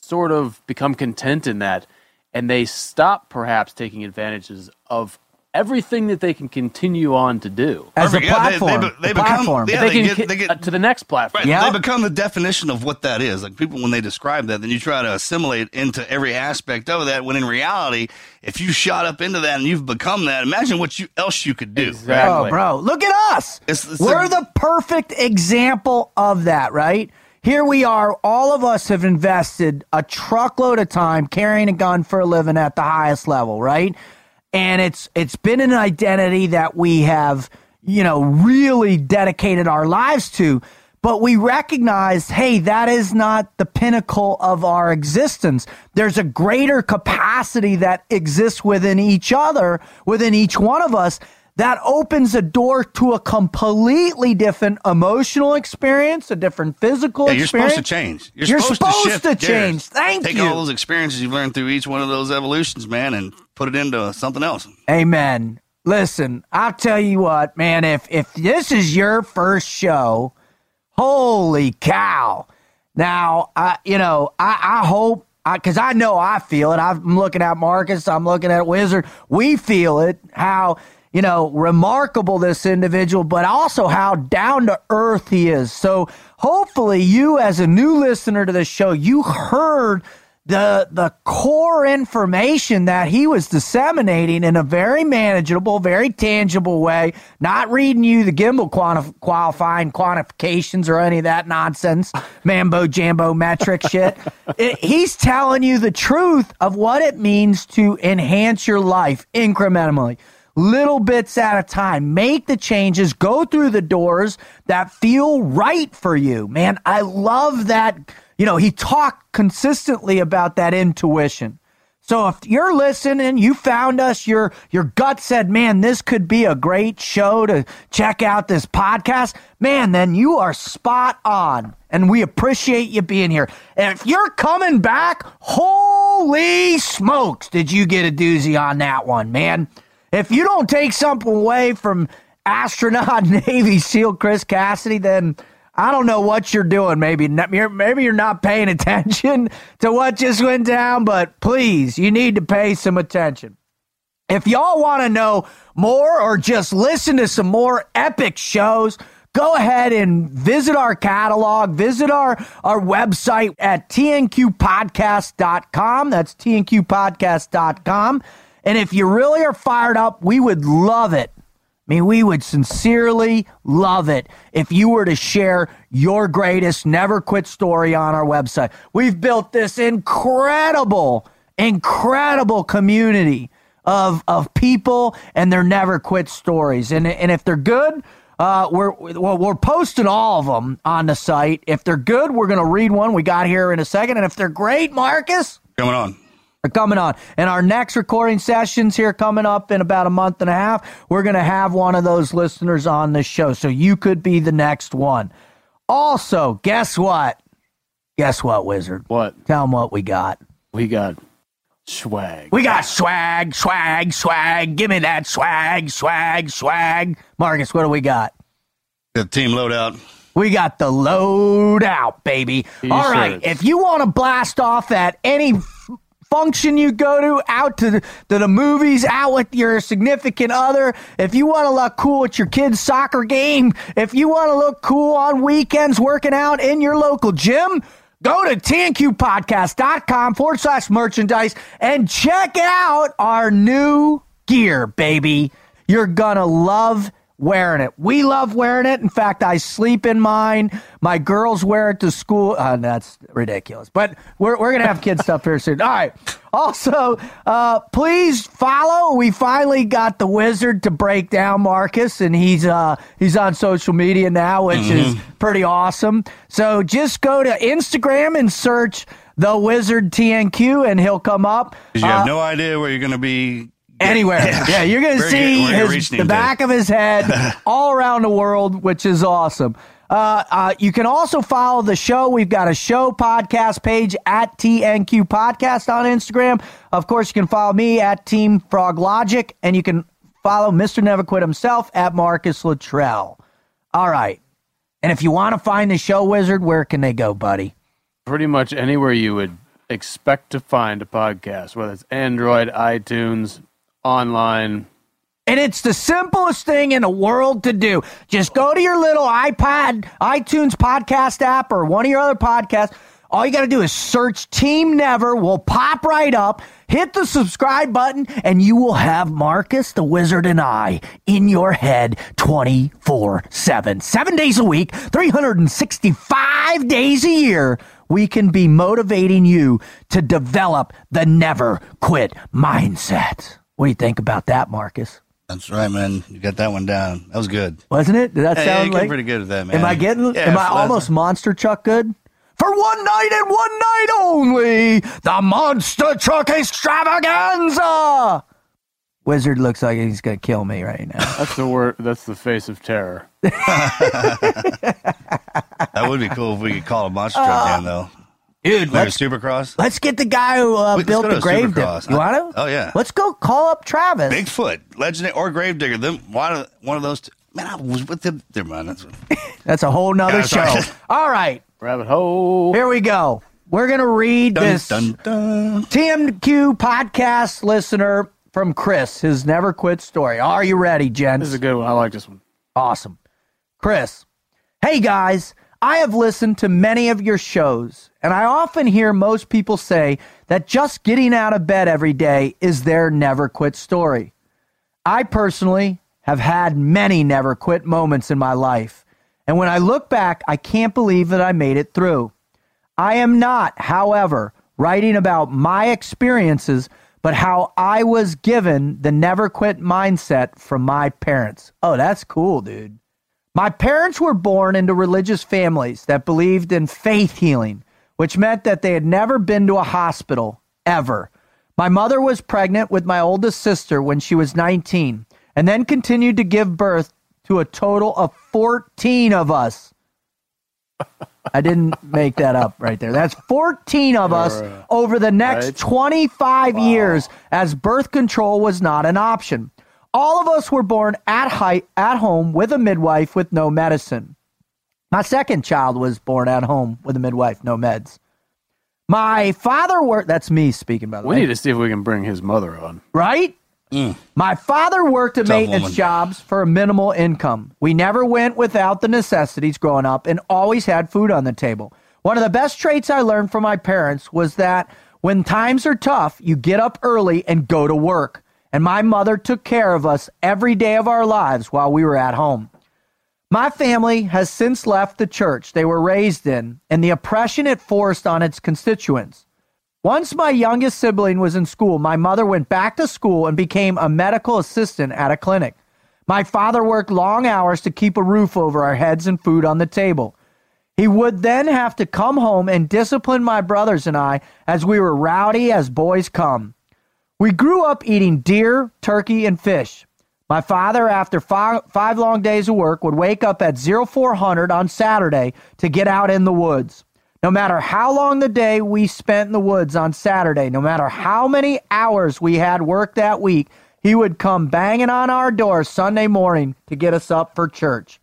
Speaker 4: sort of become content in that, and they stop perhaps taking advantages of everything that they can continue on to do.
Speaker 1: As a
Speaker 3: Perfect. Yeah, they- they
Speaker 1: platform.
Speaker 3: they become-
Speaker 1: platform.
Speaker 3: yeah,
Speaker 4: they,
Speaker 3: they
Speaker 4: can
Speaker 3: get-
Speaker 4: get,
Speaker 3: they get-
Speaker 4: uh, to the next platform.
Speaker 3: Right.
Speaker 1: Yeah.
Speaker 3: They become the definition of what that is. Like people, when they describe that, then you try to assimilate into every aspect of that. When in reality, if you shot up into that and you've become that, imagine what you else you could do.
Speaker 4: Exactly.
Speaker 1: Oh, bro, look at us.
Speaker 3: It's- it's
Speaker 1: We're
Speaker 3: a-
Speaker 1: the perfect example of that, right? Here we are. All of us have invested a truckload of time carrying a gun for a living at the highest level, right? And it's it's been an identity that we have, you know, really dedicated our lives to. But we recognize, hey, that is not the pinnacle of our existence. There's a greater capacity that exists within each other, within each one of us, that opens a door to a completely different emotional experience, a different physical
Speaker 3: Yeah, you're
Speaker 1: experience.
Speaker 3: supposed to change. You're,
Speaker 1: You're
Speaker 3: supposed,
Speaker 1: supposed
Speaker 3: to, shift
Speaker 1: to change. Thank
Speaker 3: Take
Speaker 1: you.
Speaker 3: all those experiences you've learned through each one of those evolutions, man, and put it into something else.
Speaker 1: Amen. Listen, I'll tell you what, man, if if this is your first show, holy cow. Now, I you know, I, I hope because I, know I feel it. I'm looking at Marcus, I'm looking at Wizard. We feel it, how, you know, remarkable this individual, but also how down to earth he is. So hopefully, you, as a new listener to the show, you heard the the core information that he was disseminating in a very manageable, very tangible way, not reading you the gimbal quanti- qualifying quantifications or any of that nonsense, mambo jambo metric shit. <laughs> It, he's telling you the truth of what it means to enhance your life incrementally. Little bits at a time. Make the changes, go through the doors that feel right for you. Man, I love that you know, he talked consistently about that intuition. So if you're listening, you found us, your your gut said, "Man, this could be a great show to check out this podcast." Man, then you are spot on, and we appreciate you being here. And if you're coming back, holy smokes, did you get a doozy on that one, man? If you don't take something away from astronaut <laughs> Navy SEAL Chris Cassidy, then I don't know what you're doing. Maybe maybe you're not paying <laughs> attention to what just went down, but please, you need to pay some attention. If y'all want to know more or just listen to some more epic shows, go ahead and visit our catalog, visit our, our website at tnqpodcast.com. That's tnqpodcast.com. And if you really are fired up, we would love it I mean, we would sincerely love it if you were to share your greatest never quit story on our website. We've built this incredible, incredible community of, of people and their never quit stories. And, and if they're good, uh, we're well, we're posting all of them on the site. If they're good, we're going to read one we got here in a second. And if they're great, Marcus,
Speaker 3: coming on
Speaker 1: are coming on. And our next recording sessions here coming up in about a month and a half, we're going to have one of those listeners on the show. So you could be the next one. Also, guess what? Guess what, Wizard?
Speaker 4: What?
Speaker 1: Tell them what we got.
Speaker 4: We got swag.
Speaker 1: We got swag, swag, swag. Give me that swag, swag, swag. Marcus, what do we got?
Speaker 3: The team loadout.
Speaker 1: We got the loadout, baby. All right. If you want to blast off at any function you go to, out to the, to the movies, out with your significant other, if you want to look cool at your kid's soccer game, if you want to look cool on weekends working out in your local gym, go to tnqpodcast.com forward slash merchandise and check out our new gear, baby. You're going to love wearing it. We love wearing it. In fact, I sleep in mine. My girls wear it to school. Uh, that's ridiculous. But we're, we're going to have kids stuff here soon. All right. Also, uh, please follow. We finally got the wizard to break down Marcus, and he's uh, he's on social media now, which mm-hmm. is pretty awesome. So just go to Instagram and search the wizard TNQ, and he'll come up.
Speaker 3: You have uh, no idea where you're going to be
Speaker 1: anywhere. Yeah, yeah you're going to see his, the back of his head <laughs> all around the world, which is awesome. Uh, uh, you can also follow the show. We've got a show podcast page at TNQ Podcast on Instagram. Of course, you can follow me at Team Frog Logic, and you can follow Mr. Never Quit himself at Marcus Luttrell. All right. And if you want to find the show wizard, where can they go, buddy?
Speaker 4: Pretty much anywhere you would expect to find a podcast, whether it's Android, iTunes, online.
Speaker 1: And it's the simplest thing in the world to do. Just go to your little iPad, iTunes podcast app, or one of your other podcasts. All you got to do is search Team Never. Will pop right up. Hit the subscribe button, and you will have Marcus, the Wizard, and I in your head 24 7. Seven days a week, 365 days a year. We can be motivating you to develop the never quit mindset. What do you think about that, Marcus?
Speaker 3: That's right, man. You got that one down. That was good,
Speaker 1: wasn't it? Did that
Speaker 3: hey,
Speaker 1: sound like
Speaker 3: pretty good at that, man?
Speaker 1: Am I getting? Yeah, am I almost monster truck good? For one night and one night only, the monster truck extravaganza. Wizard looks like he's gonna kill me right now. <laughs>
Speaker 4: That's the word. That's the face of terror. <laughs>
Speaker 3: that would be cool if we could call a monster truck uh, down, though.
Speaker 1: Dude,
Speaker 3: let's Supercross.
Speaker 1: Let's get the guy who uh, built the grave digger. You want
Speaker 3: to? Oh yeah.
Speaker 1: Let's go call up Travis.
Speaker 3: Bigfoot, legendary or grave digger. Them one of one of those. Two. Man, I was with them. Never mind. That's <laughs>
Speaker 1: that's a whole nother show. <laughs> All right,
Speaker 4: rabbit hole.
Speaker 1: Here we go. We're gonna read dun, this dun, dun. TNQ podcast listener from Chris. His never quit story. Are you ready, gents?
Speaker 4: This is a good one. I like this one.
Speaker 1: Awesome, Chris. Hey guys. I have listened to many of your shows, and I often hear most people say that just getting out of bed every day is their never quit story. I personally have had many never quit moments in my life, and when I look back, I can't believe that I made it through. I am not, however, writing about my experiences, but how I was given the never quit mindset from my parents. Oh, that's cool, dude. My parents were born into religious families that believed in faith healing, which meant that they had never been to a hospital ever. My mother was pregnant with my oldest sister when she was 19 and then continued to give birth to a total of 14 of us. <laughs> I didn't make that up right there. That's 14 of us over the next
Speaker 4: Right.
Speaker 1: 25 years as birth control was not an option. All of us were born at height at home with a midwife with no medicine. My second child was born at home with a midwife, no meds. My father worked. That's me speaking, by the
Speaker 4: We
Speaker 1: way.
Speaker 4: We need to see if we can bring his mother on.
Speaker 1: Right? Mm. My father worked at
Speaker 4: Tough
Speaker 1: maintenance
Speaker 4: woman.
Speaker 1: jobs for a minimal income. We never went without the necessities growing up and always had food on the table. One of the best traits I learned from my parents was that when times are tough, you get up early and go to work. And my mother took care of us every day of our lives while we were at home. My family has since left the church they were raised in and the oppression it forced on its constituents. Once my youngest sibling was in school, my mother went back to school and became a medical assistant at a clinic. My father worked long hours to keep a roof over our heads and food on the table. He would then have to come home and discipline my brothers and I as we were rowdy as boys come. We grew up eating deer, turkey, and fish. My father, after five, five long days of work, would wake up at 0400 on Saturday to get out in the woods. No matter how long the day we spent in the woods on Saturday, no matter how many hours we had work that week, he would come banging on our door Sunday morning to get us up for church.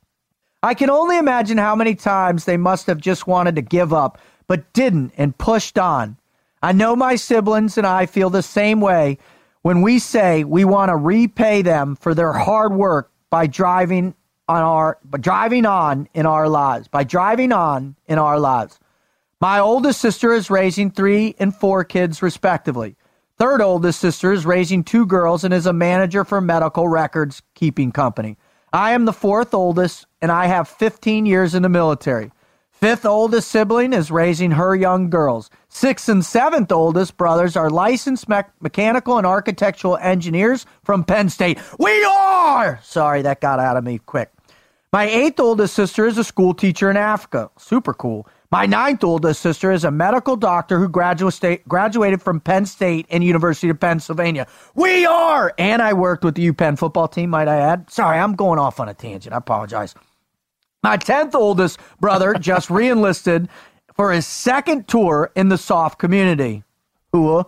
Speaker 1: I can only imagine how many times they must have just wanted to give up, but didn't and pushed on. I know my siblings and I feel the same way when we say we want to repay them for their hard work by driving on our by driving on in our lives, by driving on in our lives. My oldest sister is raising 3 and 4 kids respectively. Third oldest sister is raising two girls and is a manager for medical records keeping company. I am the fourth oldest and I have 15 years in the military. Fifth oldest sibling is raising her young girls. Sixth and seventh oldest brothers are licensed mech- mechanical and architectural engineers from Penn State. We are! Sorry, that got out of me quick. My eighth oldest sister is a school teacher in Africa. Super cool. My ninth oldest sister is a medical doctor who graduate, graduated from Penn State and University of Pennsylvania. We are! And I worked with the UPenn football team, might I add. Sorry, I'm going off on a tangent. I apologize. My 10th oldest brother just reenlisted for his second tour in the soft community. Hua.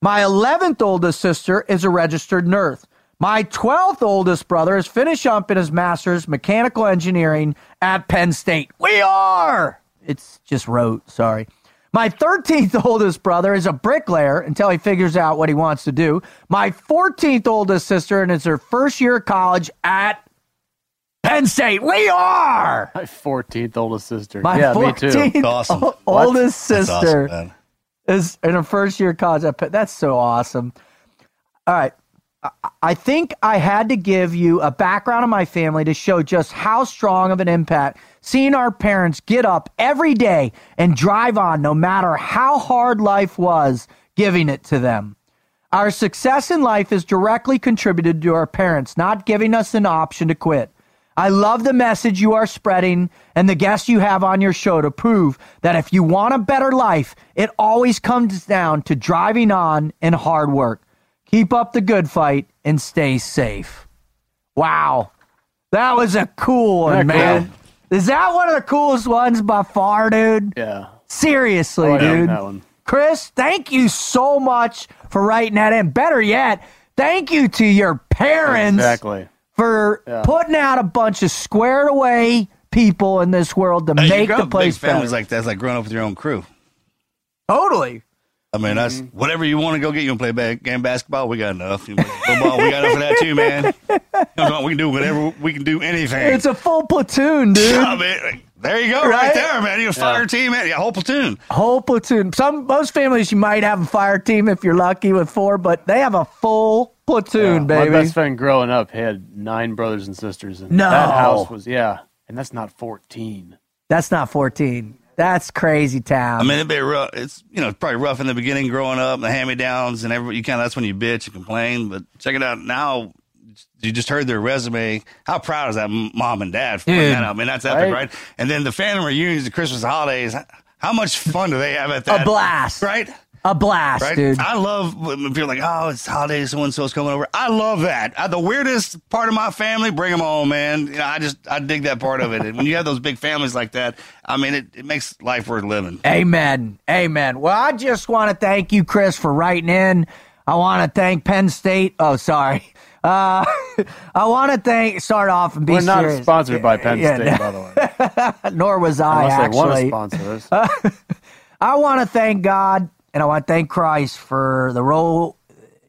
Speaker 1: My 11th oldest sister is a registered nurse. My 12th oldest brother is finished up in his master's mechanical engineering at Penn State. We are! It's just wrote, sorry. My 13th <laughs> oldest brother is a bricklayer until he figures out what he wants to do. My 14th oldest sister and it's her first year of college at Penn State. We are!
Speaker 4: My 14th oldest sister.
Speaker 1: My
Speaker 4: yeah,
Speaker 1: 14th
Speaker 4: me too.
Speaker 1: o- oldest sister is in her first year of college. at Penn- That's so awesome. All right. I- I think I had to give you a background of my family to show just how strong of an impact seeing our parents get up every day and drive on no matter how hard life was, giving it to them. Our success in life is directly contributed to our parents not giving us an option to quit. I love the message you are spreading and the guests you have on your show to prove that if you want a better life, it always comes down to driving on and hard work. Keep up the good fight and stay safe. Wow. That was a cool one, man. Is that one of the coolest ones by far, dude?
Speaker 4: Yeah.
Speaker 1: Seriously,
Speaker 4: oh, like
Speaker 1: dude.
Speaker 4: that one.
Speaker 1: Chris, thank you so much for writing that in. Better yet, thank you to your parents
Speaker 4: Exactly.
Speaker 1: For
Speaker 4: Yeah.
Speaker 1: putting out a bunch of squared away people in this world to
Speaker 3: Hey, you
Speaker 1: make
Speaker 3: grow
Speaker 1: the
Speaker 3: up with
Speaker 1: place
Speaker 3: big families
Speaker 1: better.
Speaker 3: like that. It's like growing up with your own crew.
Speaker 1: Totally.
Speaker 3: I mean, that's mm-hmm. whatever you want to go get. You want to play ba- game basketball? We got enough. You want to play football? We got enough of that too, man. <laughs> We can do whatever. We can do anything.
Speaker 1: It's a full platoon, dude. <laughs>
Speaker 3: I mean, there you go, right,
Speaker 1: Right?
Speaker 3: there, man. You a fire team, man. Yeah, whole platoon.
Speaker 1: Whole platoon. Some most families you might have a fire team if you're lucky with four, but they have a full platoon,
Speaker 4: My
Speaker 1: baby.
Speaker 4: My best friend growing up had nine brothers and sisters, and
Speaker 1: No.
Speaker 4: that house was yeah, and that's not fourteen.
Speaker 1: That's not 14. That's crazy town.
Speaker 3: I mean, it'd be rough. It's you know it's probably rough in the beginning growing up, the hand me downs, and every you kind of that's when you bitch and complain. But check it out now. You just heard their resume. How proud is that mom and dad for putting
Speaker 1: Dude.
Speaker 3: that out? I mean, that's epic,
Speaker 4: Right?
Speaker 3: right? And then the family reunions, the Christmas holidays. How much fun do they have at that?
Speaker 1: a blast.
Speaker 3: right?
Speaker 1: A blast,
Speaker 3: Right?
Speaker 1: dude.
Speaker 3: I love when people are like, oh, it's holidays, so and so's coming over. I love that. Uh, the weirdest part of my family, bring them on, man. You know, I just, I dig that part of it. And when you have those big families like that, I mean, it, it makes life worth living.
Speaker 1: Amen. Amen. Well, I just want to thank you, Chris, for writing in. I want to thank Penn State. Oh, sorry. <laughs> Uh, I want to thank, start off and be
Speaker 4: We're not
Speaker 1: serious.
Speaker 4: sponsored by Penn
Speaker 1: Yeah,
Speaker 4: State,
Speaker 1: no.
Speaker 4: by the way. <laughs>
Speaker 1: Nor was I,
Speaker 4: Unless they want to
Speaker 1: actually.
Speaker 4: sponsor us. <laughs>
Speaker 1: I want to thank God and I want to thank Christ for the role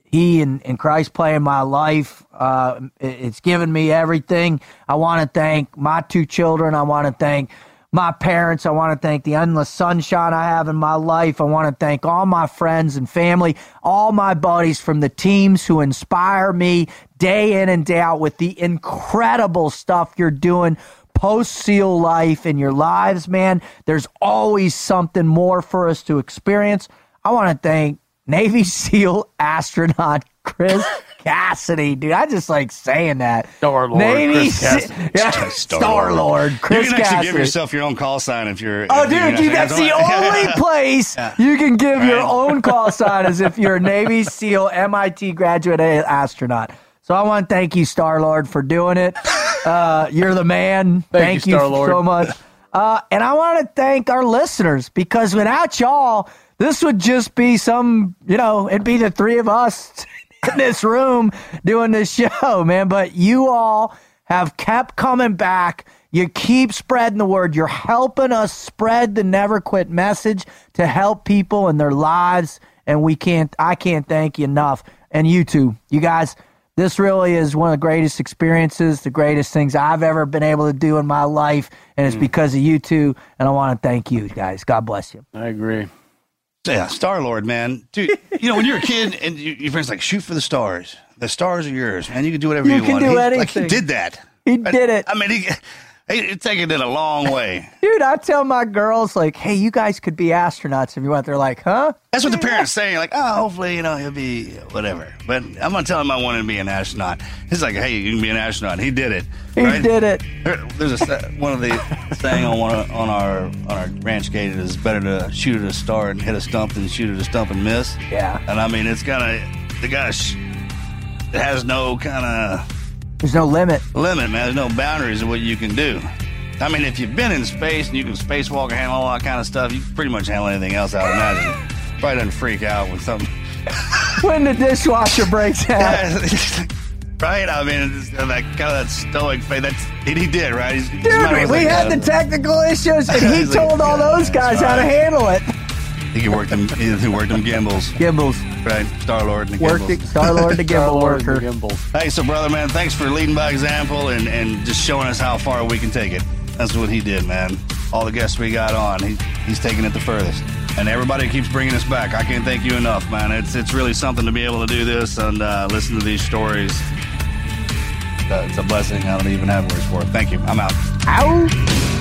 Speaker 1: He and, and Christ play in my life. Uh, it's given me everything. I want to thank my two children. I want to thank my parents. I want to thank the endless sunshine I have in my life. I want to thank all my friends and family, all my buddies from the teams who inspire me day in and day out with the incredible stuff you're doing post SEAL life in your lives, man. There's always something more for us to experience. I want to thank Navy <laughs> SEAL astronaut Chris <laughs> Cassidy, dude. I just like saying that.
Speaker 4: Star Lord
Speaker 1: Navy
Speaker 4: Chris
Speaker 1: Se-
Speaker 4: Cassidy. <laughs>
Speaker 1: yeah, Star Lord Chris
Speaker 3: you can actually
Speaker 1: Cassidy.
Speaker 3: give yourself your own call sign if you're.
Speaker 1: Oh,
Speaker 3: if you're
Speaker 1: dude, that's the only place you can give your own call sign as if you're a Navy SEAL MIT graduate astronaut. So I want to thank you, Star Lord, for doing it. Uh, you're the man.
Speaker 4: Thank you,
Speaker 1: you
Speaker 4: Star-Lord.
Speaker 1: so much. Uh, and I want to thank our listeners because without y'all, this would just be some, you know, it'd be the three of us <laughs> in this room doing this show, man. But you all have kept coming back. You keep spreading the word. You're helping us spread the never quit message to help people in their lives. And we can't, I can't thank you enough. And you too, you guys, this really is one of the greatest experiences, the greatest things I've ever been able to do in my life. And it's mm. because of you two. And I want to thank you guys. God bless you.
Speaker 4: I agree.
Speaker 3: Yeah, Star Lord, man, dude. You know when you're a kid and you, your friends like shoot for the stars. The stars are yours, man. You can do whatever
Speaker 1: You want.
Speaker 3: you,
Speaker 1: can
Speaker 3: want.
Speaker 1: do
Speaker 3: he, Like he did that.
Speaker 1: He did it.
Speaker 3: I mean, he, he taking it a long way. <laughs>
Speaker 1: Dude, I tell my girls, like, hey, you guys could be astronauts if you want. They're like, huh?
Speaker 3: That's what the parents say. Like, oh, hopefully, you know, he'll be whatever. But I'm gonna tell him I want him to be an astronaut. He's like, hey, you can be an astronaut. He did it.
Speaker 1: He did it.
Speaker 3: There- There's a one of the saying on one of- on our on our ranch gate is better to shoot at a star and hit a stump than shoot at a stump and miss.
Speaker 1: Yeah.
Speaker 3: And I mean, it's kind of the guy sh- it has no kind of
Speaker 1: There's no limit.
Speaker 3: limit, man. There's no boundaries of what you can do. I mean, if you've been in space and you can spacewalk and handle all that kind of stuff, you can pretty much handle anything else. I would imagine. Probably doesn't freak out when something. <laughs>
Speaker 1: When the dishwasher breaks down. <laughs>
Speaker 3: right? I mean, it's that kind of that stoic face. That's he, he did, right? He's,
Speaker 1: Dude, we,
Speaker 3: like
Speaker 1: had
Speaker 3: that.
Speaker 1: the technical issues, and <laughs> he
Speaker 3: He's like,
Speaker 1: told all those guys how to handle it.
Speaker 3: He can work them. He he worked them gimbals.
Speaker 1: Gimbals.
Speaker 3: Right, Star Lord and the
Speaker 1: Worked
Speaker 3: gimbals.
Speaker 1: it. Star-Lord, the gimbal
Speaker 4: Star-Lord and the gimbals.
Speaker 3: Hey, so brother, man, thanks for leading by example and, and just showing us how far we can take it. That's what he did, man. All the guests we got on, he, he's taking it the furthest. And everybody keeps bringing us back. I can't thank you enough, man. It's it's really something to be able to do this and uh, listen to these stories. Uh, It's a blessing. I don't even have words for it. Thank you. I'm out.
Speaker 1: Ow.